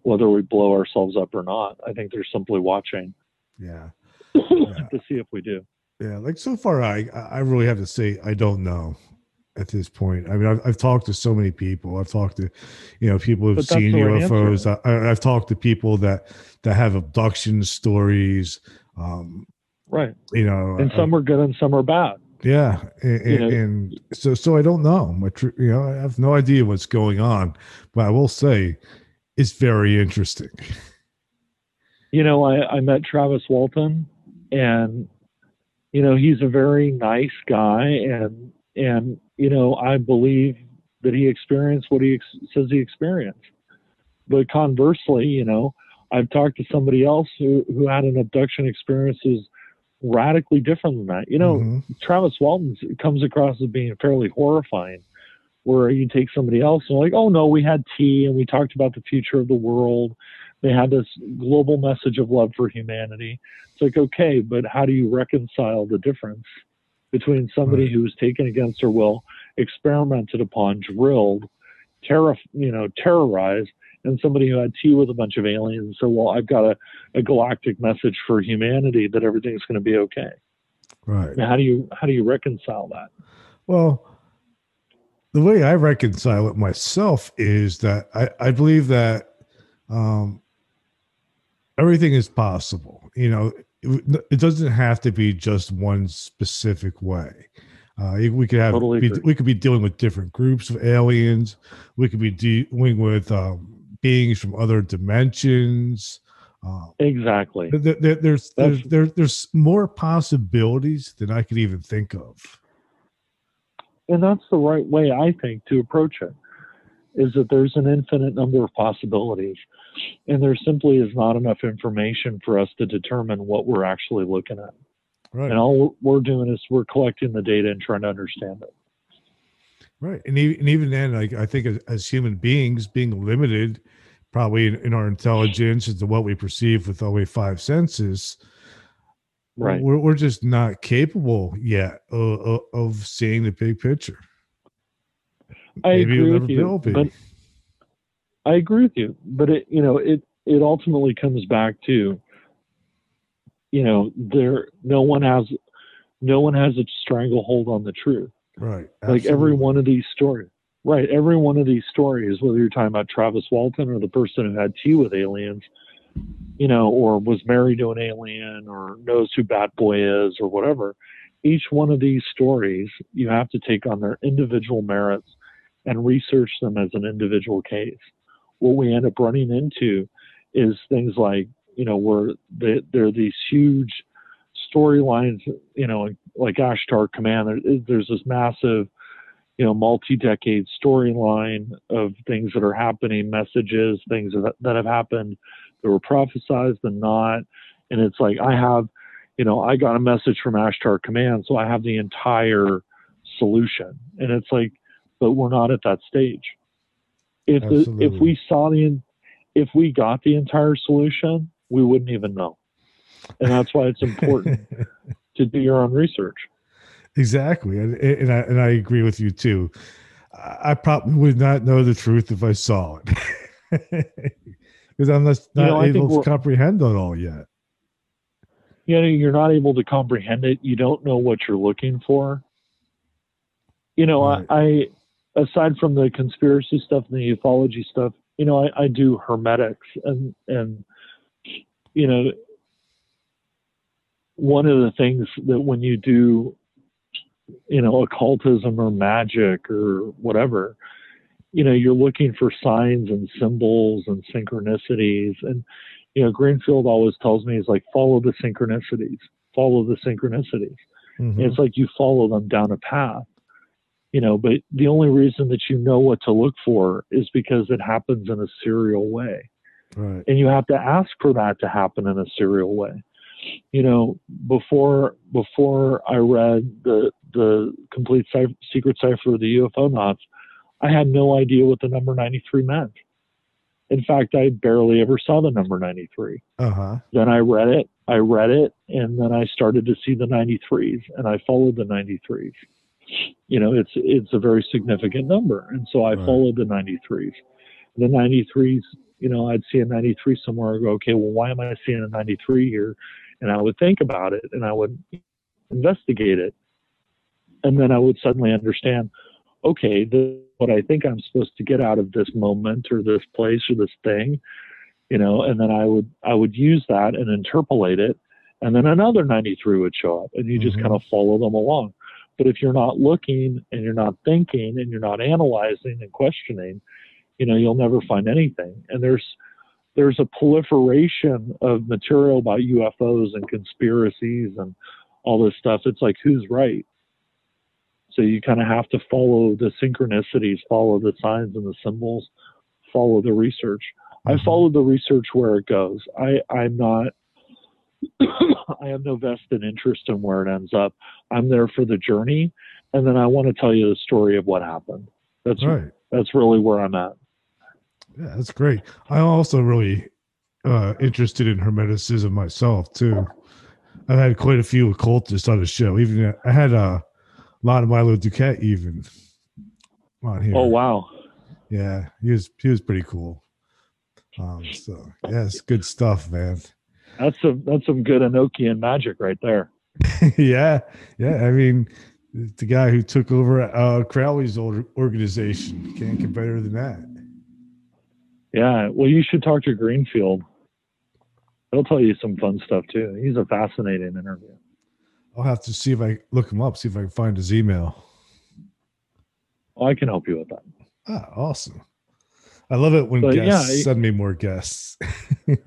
Speaker 3: whether we blow ourselves up or not. I think they're simply watching.
Speaker 2: Yeah. (laughs)
Speaker 3: yeah. to see if we do.
Speaker 2: Yeah, like so far, I I really have to say I don't know at this point. I mean, I've, I've talked to so many people. I've talked to, you know, people who've seen UFOs. I, have talked to people that that have abduction stories. Um,
Speaker 3: Right.
Speaker 2: You know,
Speaker 3: and some uh, are good and some are bad.
Speaker 2: Yeah, and, you know, and, so so I don't know. My tr- you know, I have no idea what's going on, but I will say it's very interesting.
Speaker 3: you know, I, I met Travis Walton, and you know, he's a very nice guy, and and you know, I believe that he experienced what he ex- says he experienced. But conversely, you know, I've talked to somebody else who who had an abduction experience is radically different than that. You know,
Speaker 2: Mhm.
Speaker 3: Travis Walton comes across as being fairly horrifying, where you take somebody else and like, oh no, we had tea and we talked about the future of the world. They had this global message of love for humanity. It's like, okay, but how do you reconcile the difference between somebody
Speaker 2: Right.
Speaker 3: who was taken against their will, experimented upon, drilled, terror, you know, terrorized, and somebody who had tea with a bunch of aliens and said, well, I've got a, a galactic message for humanity that everything's going to be okay.
Speaker 2: Right.
Speaker 3: Now, how do you how do you reconcile that?
Speaker 2: Well, the way I reconcile it myself is that I, I believe that um, everything is possible. You know, it, it doesn't have to be just one specific way. Uh, we could have
Speaker 3: Totally
Speaker 2: be, we could be dealing with different groups of aliens. We could be dealing with um, beings from other dimensions. Uh,
Speaker 3: Exactly.
Speaker 2: there, there, there's, there's there, there's more possibilities than I could even think of.
Speaker 3: And that's the right way, I think, to approach it. Is that there's an infinite number of possibilities, and there simply is not enough information for us to determine what we're actually looking at.
Speaker 2: Right.
Speaker 3: And all we're doing is we're collecting the data and trying to understand it.
Speaker 2: Right, and even, and even then, like I think as, as human beings, being limited, probably in, in our intelligence and to what we perceive with only five senses,
Speaker 3: Right.
Speaker 2: We're we're just not capable yet of, of, seeing the big picture.
Speaker 3: I
Speaker 2: Maybe
Speaker 3: agree with you, but I agree with you. But it, you know, it it ultimately comes back to, you know, there no one has no one has a stranglehold on the truth.
Speaker 2: right,
Speaker 3: like every one of these stories right. Every one of these stories whether you're talking about travis walton or the person who had tea with aliens you know or was married to an alien or knows who bat boy is or whatever each one of these stories you have to take on their individual merits and research them as an individual case. What we end up running into is things like you know where they, there are these huge storylines you know like ashtar command. There, there's this massive you know multi-decade storyline of things that are happening messages things that, that have happened that were prophesized and not. And it's like i have you know i got a message from ashtar command so i have the entire solution. And it's like but we're not at that stage. If the, if we saw the if we got the entire solution we wouldn't even know. And that's why it's important (laughs) to do your own research
Speaker 2: exactly, and, and I and I agree with you too. I probably would not know the truth if I saw it, (laughs) because I'm not,
Speaker 3: You know,
Speaker 2: able to comprehend it all yet.
Speaker 3: you know you're not able to comprehend it you don't know what you're looking for you know
Speaker 2: Right.
Speaker 3: I, I aside from the conspiracy stuff and the ufology stuff you know I, I do hermetics and and you know one of the things that when you do you know occultism or magic or whatever you know you're looking for signs and symbols and synchronicities. And you know greenfield always tells me is like follow the synchronicities. Follow the synchronicities.
Speaker 2: Mhm.
Speaker 3: it's like you follow them down a path you know but the only reason that you know what to look for is because it happens in a serial way.
Speaker 2: Right.
Speaker 3: and you have to ask for that to happen in a serial way you know before before i read the the complete cipher, secret cipher of the UFOnauts i had no idea what the number 93 meant in fact i barely ever saw the number 93
Speaker 2: Uh huh.
Speaker 3: then I read it, I read it, and then I started to see the 93s, and I followed the 93s. You know, it's it's a very significant number, and so I
Speaker 2: Right.
Speaker 3: followed the 93s. The 93s, you know, I'd see a 93 somewhere. I go, okay, well, why am I seeing a 93 here? And I would think about it, and I would investigate it, and then I would suddenly understand, okay, this, what I think I'm supposed to get out of this moment or this place or this thing you know, and then I would I would use that and interpolate it, and then another 93 would show up, and you just
Speaker 2: Mhm.
Speaker 3: kind of follow them along. But if you're not looking and you're not thinking and you're not analyzing and questioning, you know, you'll never find anything. And there's there's a proliferation of material about UFOs and conspiracies and all this stuff. It's like who's right? So you kind of have to follow the synchronicities, follow the signs and the symbols, follow the research. I
Speaker 2: Mhm.
Speaker 3: follow the research where it goes. I, I'm not (coughs) I have no vested interest in where it ends up. I'm there for the journey and then I want to tell you the story of what happened. That's
Speaker 2: Right.
Speaker 3: that's really where I'm at.
Speaker 2: Yeah, that's great. I'm also really uh, interested in Hermeticism myself too. I've had quite a few occultists on the show. Even I had a lot of Milo DuQuette even on here.
Speaker 3: Oh wow.
Speaker 2: Yeah, he was he was pretty cool. Um, so yeah, it's good stuff, man.
Speaker 3: That's some that's some good Enochian magic right there. (laughs)
Speaker 2: yeah, yeah. I mean, the guy who took over uh, Crowley's old organization can't get better than that.
Speaker 3: Yeah. Well you should talk to Greenfield. He'll tell you some fun stuff too. He's a fascinating interview.
Speaker 2: I'll have to see if I look him up, see if I can find his email.
Speaker 3: I can help you with that.
Speaker 2: Ah, awesome. I love it when
Speaker 3: But,
Speaker 2: guests
Speaker 3: I-
Speaker 2: send me more guests. (laughs)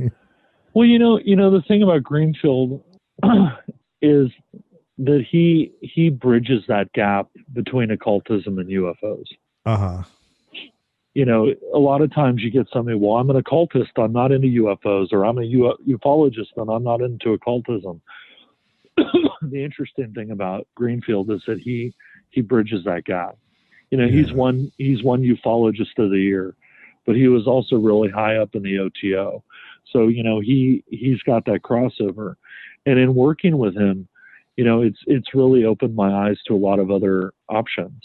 Speaker 3: Well, you know, you know the thing about Greenfield (clears throat) is that he he bridges that gap between occultism and UFOs.
Speaker 2: uh huh.
Speaker 3: You know, a lot of times you get somebody, well, I'm an occultist, I'm not into UFOs, or I'm a U- ufologist and I'm not into occultism. (coughs) the interesting thing about Greenfield is that he he bridges that gap. You know, he's one he's one ufologist of the year, but he was also really high up in the OTO. So you know he he's got that crossover, and in working with him, you know it's it's really opened my eyes to a lot of other options,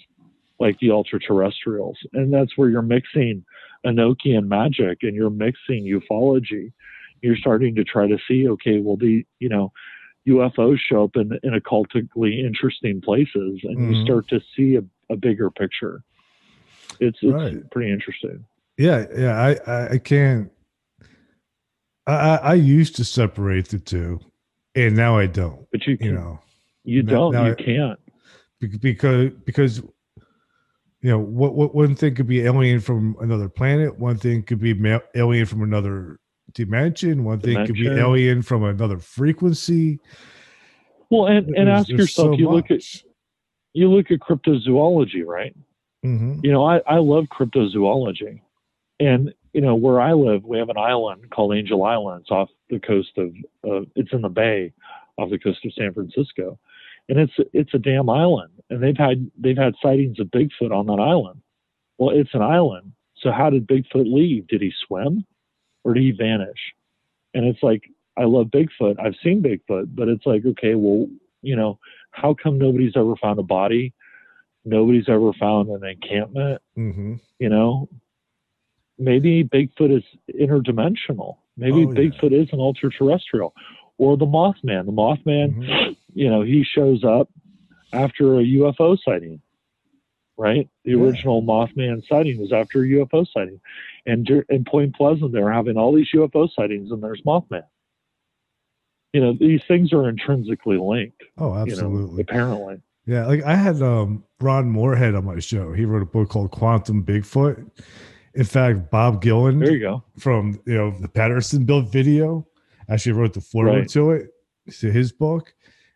Speaker 3: like the ultra terrestrials, and that's where you're mixing Enochian magic and you're mixing ufology. You're starting to try to see, okay, well the you know UFOs show up in, in occultically interesting places, and
Speaker 2: Mhm.
Speaker 3: you start to see a, a bigger picture. It's it's
Speaker 2: Right.
Speaker 3: pretty interesting.
Speaker 2: Yeah, yeah. I, I, I can't. I, I, I used to separate the two, and now I don't.
Speaker 3: But you can,
Speaker 2: You know,
Speaker 3: you
Speaker 2: now-
Speaker 3: don't,
Speaker 2: now
Speaker 3: you
Speaker 2: I-
Speaker 3: can't.
Speaker 2: Because because you know what, what one thing could be alien from another planet, one thing could be ma- alien from another dimension, one thing could be alien from another frequency.
Speaker 3: Well, and, and
Speaker 2: There's-
Speaker 3: ask
Speaker 2: there's
Speaker 3: yourself.
Speaker 2: so
Speaker 3: you look at you look at cryptozoology, right?
Speaker 2: Mhm.
Speaker 3: You know, I I love cryptozoology, and you know where I live, we have an island called Angel Island. It's off the coast of uh, it's in the bay, off the coast of San Francisco, and it's it's a damn island, and they've had they've had sightings of Bigfoot on that island. Well, it's an island, so how did Bigfoot leave? Did he swim, or did he vanish? And it's like I love Bigfoot. I've seen Bigfoot, but it's like okay, well, you know, how come nobody's ever found a body? Nobody's ever found an encampment.
Speaker 2: Mhm.
Speaker 3: You know, maybe Bigfoot is interdimensional. Maybe
Speaker 2: Oh, yeah.
Speaker 3: Bigfoot is an ultra terrestrial, or the Mothman. The Mothman,
Speaker 2: Mhm.
Speaker 3: You know, he shows up after a UFO sighting, right? The
Speaker 2: Yeah.
Speaker 3: original Mothman sighting was after a UFO sighting, and in Point Pleasant, they're having all these UFO sightings, and there's Mothman. You know, these things are intrinsically linked.
Speaker 2: Oh,
Speaker 3: You know,
Speaker 2: absolutely.
Speaker 3: apparently.
Speaker 2: Yeah, like I had um Ron Morehead on my show. He wrote a book called Quantum Bigfoot. In fact, Bob Gimlin
Speaker 3: There you go.
Speaker 2: from you know the Patterson-Gimlin video actually wrote the foreword
Speaker 3: Right.
Speaker 2: to it to his book,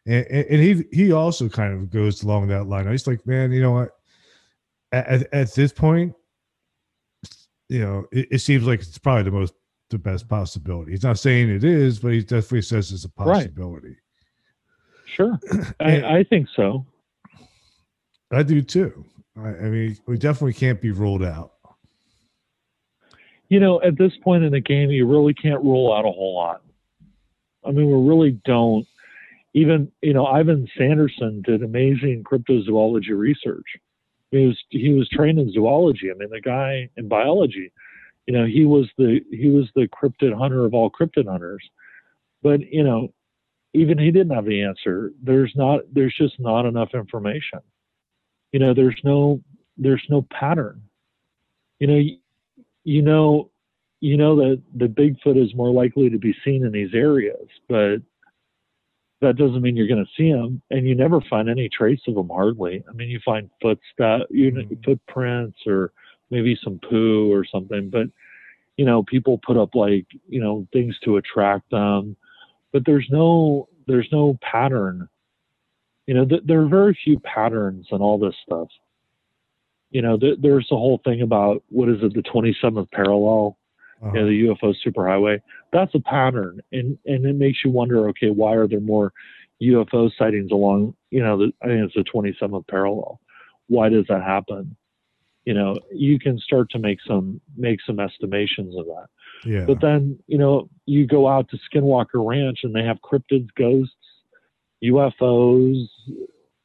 Speaker 2: and, and, he he also kind of goes along that line. He's like, man, you know what? At, at, this point, you know, it, it seems like it's probably the most the best possibility. He's not saying it is, but he definitely says it's a
Speaker 3: Right.
Speaker 2: possibility.
Speaker 3: Sure, (clears throat)
Speaker 2: And-
Speaker 3: I, I think so.
Speaker 2: I do too. I, I mean, we definitely can't be ruled out.
Speaker 3: you know, at this point in the game, you really can't rule out a whole lot. I mean, we really don't. Even you know, Ivan Sanderson did amazing cryptozoology research. He was he was trained in zoology. I mean, the guy in biology, you know, he was the he was the cryptid hunter of all cryptid hunters. But you know, even he didn't have the answer. There's not there's just not enough information. You know, there's no there's no pattern. You know, you, know you know that the Bigfoot is more likely to be seen in these areas, but that doesn't mean you're going to see them, and you never find any trace of them hardly. I mean, you find footsteps, you know,
Speaker 2: Mhm.
Speaker 3: footprints, or maybe some poo or something, but you know, people put up like, you know, things to attract them, but there's no, there's no pattern. You know, th- there are very few patterns and all this stuff. You know, th- there's the whole thing about what is it, the 27th parallel,
Speaker 2: Uh-huh.
Speaker 3: you know, the UFO superhighway. That's a pattern, and and it makes you wonder. Okay, why are there more UFO sightings along? You know, the, I think it's the 27th parallel. Why does that happen? You know, you can start to make some make some estimations of that.
Speaker 2: yeah.
Speaker 3: But then, you know, you go out to Skinwalker Ranch and they have cryptids, ghosts, UFOs.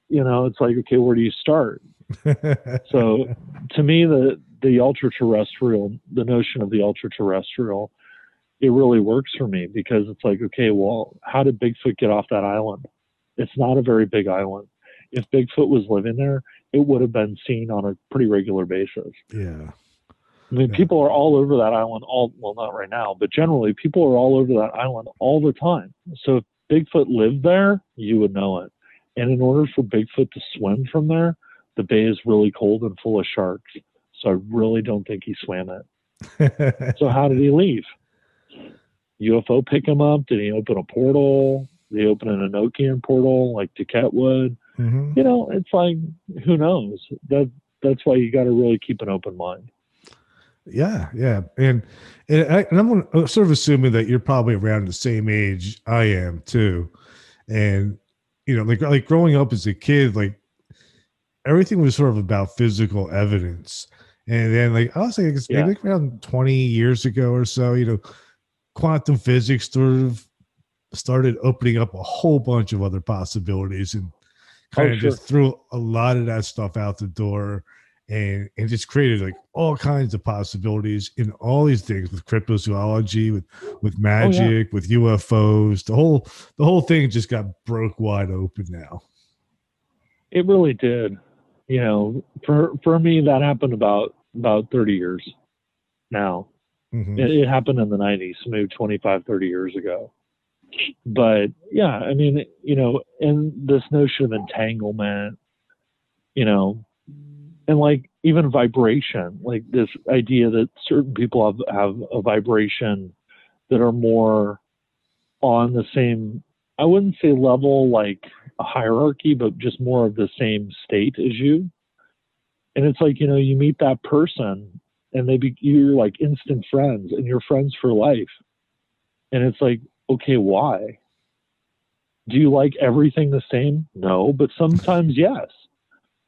Speaker 3: You know, it's like, okay, where do you start? (laughs) So to me, the the ultra terrestrial, the notion of the ultra terrestrial, it really works for me because it's like, okay, well, how did Bigfoot get off that island? It's not a very big island. If Bigfoot was living there, it would have been seen on a pretty regular basis.
Speaker 2: yeah.
Speaker 3: I mean,
Speaker 2: Yeah.
Speaker 3: people are all over that island. All well, not right now, but generally, people are all over that island all the time. So if Bigfoot lived there, you would know it. And in order for Bigfoot to swim from there, the bay is really cold and full of sharks. So I really don't think he swam it. (laughs) So how did he leave? UFO pick him up? Did he open a portal? Did he open an Enochian portal like DuQuette would?
Speaker 2: Mhm.
Speaker 3: You know, it's like who knows? That that's why you got to really keep an open mind.
Speaker 2: Yeah, yeah, and and, I, and I'm gonna- sort of assuming that you're probably around the same age I am too, and you know, like like growing up as a kid, like everything was sort of about physical evidence, and then like I was like it's
Speaker 3: Yeah.
Speaker 2: maybe like around 20 years ago or so, you know, quantum physics sort of started opening up a whole bunch of other possibilities and kind
Speaker 3: Oh,
Speaker 2: of
Speaker 3: sure.
Speaker 2: just threw a lot of that stuff out the door and and just created like all kinds of possibilities in all these things with cryptozoology with with oh, magic with ufos the whole the whole thing just got broke wide open now
Speaker 3: It really did. You know, for for me, that happened about about 30 years now.
Speaker 2: Mhm.
Speaker 3: It, it happened in the 90s, maybe 25, 30 years ago. But yeah, I mean, you know, and this notion of entanglement, you know, and like even vibration, like this idea that certain people have, have a vibration that are more on the same, I wouldn't say level like a hierarchy, but just more of the same state as you. And it's like, you know, you meet that person and they be you're like instant friends and you're friends for life. And it's like, okay, why? Do you like everything the same? No, but sometimes yes.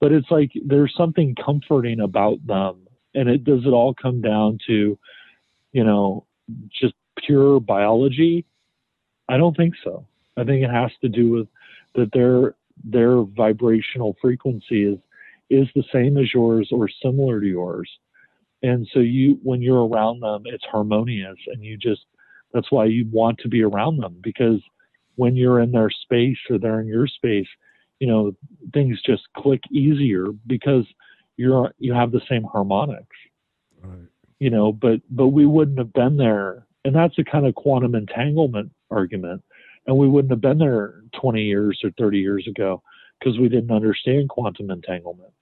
Speaker 3: But it's like there's something comforting about them. And it does it all come down to, you know, just pure biology? I don't think so. I think it has to do with that their their vibrational frequency is is the same as yours or similar to yours. And so you when you're around them it's harmonious and you just that's why you want to be around them because when you're in their space or they're in your space you know things just click easier because you're you have the same harmonics.
Speaker 2: Right.
Speaker 3: you know but but we wouldn't have been there. And that's a kind of quantum entanglement argument and we wouldn't have been there 20 years or 30 years ago because we didn't understand quantum entanglement.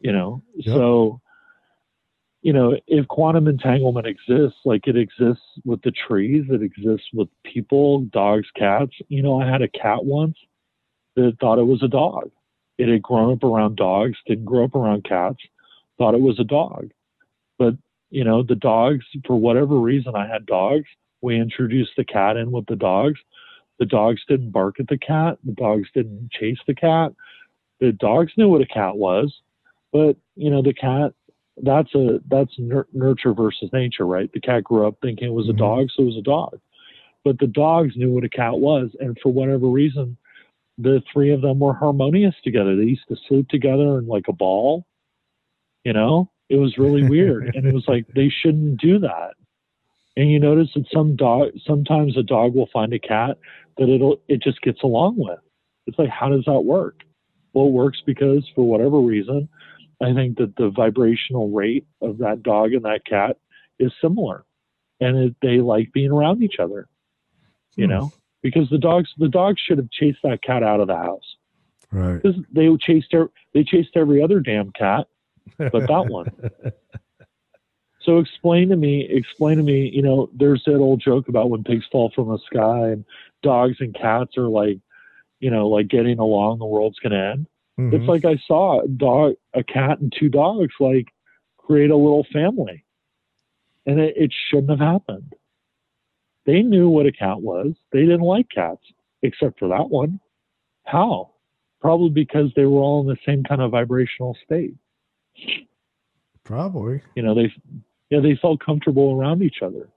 Speaker 3: You know?
Speaker 2: Yep.
Speaker 3: so you know if quantum entanglement exists like it exists with the trees it exists with people dogs cats. You know i had a cat once that thought it was a dog. It had grown up around dogs didn't grow up around cats thought it was a dog. But you know the dogs for whatever reason i had dogs we introduced the cat in with the dogs. The dogs didn't bark at the cat. The dogs didn't chase the cat. The dogs knew what a cat was but you know the cat that's a that's nur- nurture versus nature right? The cat grew up thinking it was a
Speaker 2: Mhm.
Speaker 3: dog so it was a dog. But the dogs knew what a cat was and for whatever reason the three of them were harmonious together. They used to sleep together in like a ball you know? It was really weird (laughs) and it was like they shouldn't do that and you notice that some dog sometimes a dog will find a cat that it'll it just gets along with. It's like how does that work? Well it works because for whatever reason i think that the vibrational rate of that dog and that cat is similar. And it, they like being around each other you
Speaker 2: Hmm.
Speaker 3: know because the dogs the dogs should have chased that cat out of the house.
Speaker 2: Right.
Speaker 3: They chased they chased every other damn cat but that (laughs) one. So explain to me, explain to me, you know, there's that old joke about when pigs fall from the sky and dogs and cats are like, you know, like getting along, the world's going to end.
Speaker 2: Mhm.
Speaker 3: It's like I saw a dog, a cat and two dogs like create a little family. And it, it shouldn't have happened. They knew what a cat was. They didn't like cats, except for that one. How? Probably because they were all in the same kind of vibrational state.
Speaker 2: probably.
Speaker 3: You know, they yeah, they felt comfortable around each other.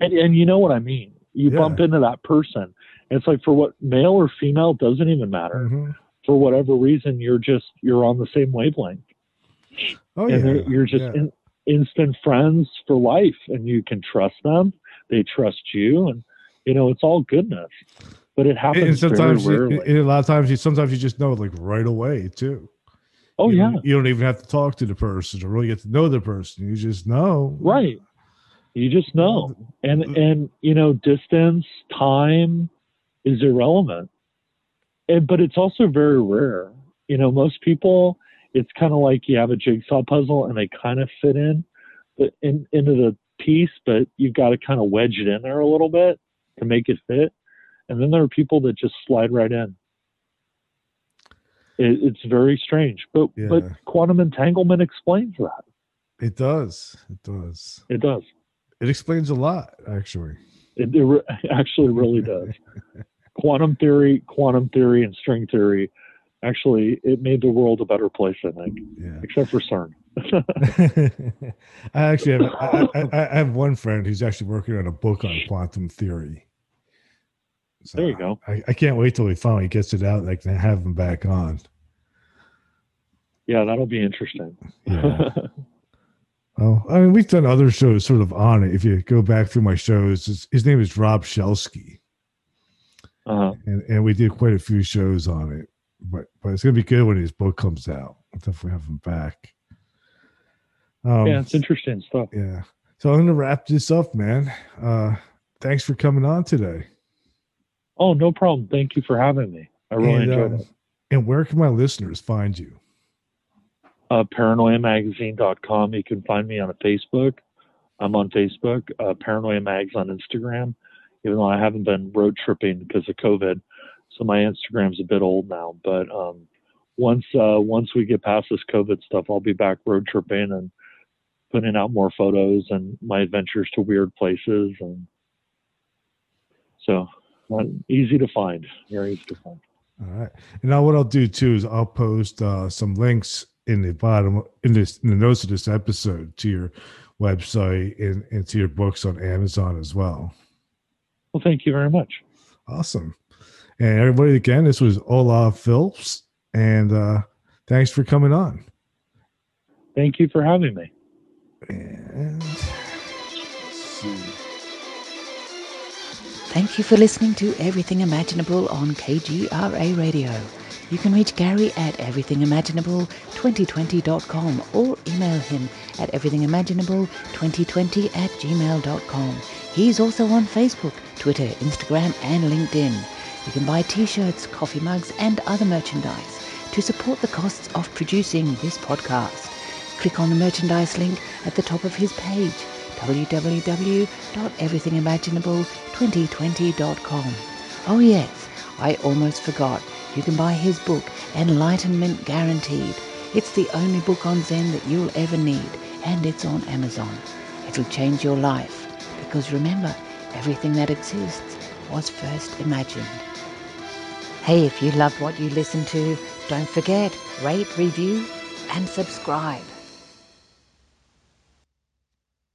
Speaker 3: And and you know what I mean. You
Speaker 2: Yeah.
Speaker 3: bump into that person. And it's like for what male or female doesn't even matter.
Speaker 2: Mhm.
Speaker 3: For whatever reason, you're just you're on the same wavelength.
Speaker 2: Oh
Speaker 3: and
Speaker 2: yeah.
Speaker 3: you're just
Speaker 2: yeah.
Speaker 3: in, instant friends for life and you can trust them they trust you and you know it's all goodness but it happens.
Speaker 2: and sometimes
Speaker 3: very
Speaker 2: you,
Speaker 3: rarely
Speaker 2: and a lot of times you sometimes you just know it like right away too.
Speaker 3: Oh
Speaker 2: you
Speaker 3: yeah.
Speaker 2: don't, you don't even have to talk to the person or really get to know the person. You just know.
Speaker 3: right. You just know. And uh, and you know distance time is irrelevant. And, but it's also very rare. You know most people it's kind of like you have a jigsaw puzzle and they kind of fit in but in, into the piece but you've got to kind of wedge it in there a little bit to make it fit. And then there are people that just slide right in it, it's very strange but but quantum entanglement explains that
Speaker 2: It does. It does.
Speaker 3: it does
Speaker 2: It explains a lot, actually.
Speaker 3: It, it re- (laughs) actually really does. (laughs) quantum theory, quantum theory, and string theory actually it made the world a better place. I think,
Speaker 2: Yeah.
Speaker 3: except for CERN. (laughs)
Speaker 2: I actually have I, I, I have one friend who's actually working on a book on quantum theory. So
Speaker 3: There you go.
Speaker 2: I, I can't wait till he finally gets it out. and I can have him back on.
Speaker 3: yeah, that'll be interesting.
Speaker 2: Yeah. (laughs) Oh, I mean, we've done other shows sort of on it. If you go back through my shows, his, his name is Rob Shelsky,
Speaker 3: uh,
Speaker 2: and, and we did quite a few shows on it. But but it's gonna be good when his book comes out. I'll definitely have him back. Um,
Speaker 3: yeah, it's interesting stuff.
Speaker 2: Yeah. So I'm gonna wrap this up, man. Uh thanks for coming on today.
Speaker 3: Oh, no problem. Thank you for having me. I really
Speaker 2: and,
Speaker 3: enjoyed
Speaker 2: um,
Speaker 3: it.
Speaker 2: And where can my listeners find you?
Speaker 3: Uh, ParanoiaMagazine.com. You can find me on a Facebook. I'm on Facebook. Uh, Paranoia Mags on Instagram. Even though I haven't been road tripping because of COVID, so my Instagram's a bit old now. But um, once uh, once we get past this COVID stuff, I'll be back road tripping and putting out more photos and my adventures to weird places and so uh, easy to find, very easy to find.
Speaker 2: All right. And now what I'll do too is I'll post uh some links in the bottom in this in the notes of this episode to your website and, and to your books on Amazon as well.
Speaker 3: Well, thank you very much.
Speaker 2: Awesome. And everybody again, this was Olav Phillips and uh thanks for coming on.
Speaker 3: Thank you for having me.
Speaker 2: And let's see.
Speaker 1: Thank you for listening to Everything Imaginable on KGRA Radio. You can reach Gary at everythingimaginable2020.com or email him at everythingimaginable2020 at gmail.com. He's also on Facebook, Twitter, Instagram, and LinkedIn. You can buy t-shirts, coffee mugs, and other merchandise to support the costs of producing this podcast. Click on the merchandise link at the top of his page www.everythingimaginable2020.com. Oh yes, I almost forgot. You can buy his book, Enlightenment Guaranteed. It's the only book on Zen that you'll ever need, and it's on Amazon. It'll change your life, because remember, everything that exists was first imagined. Hey, if you love what you listen to, don't forget, rate, review, and subscribe.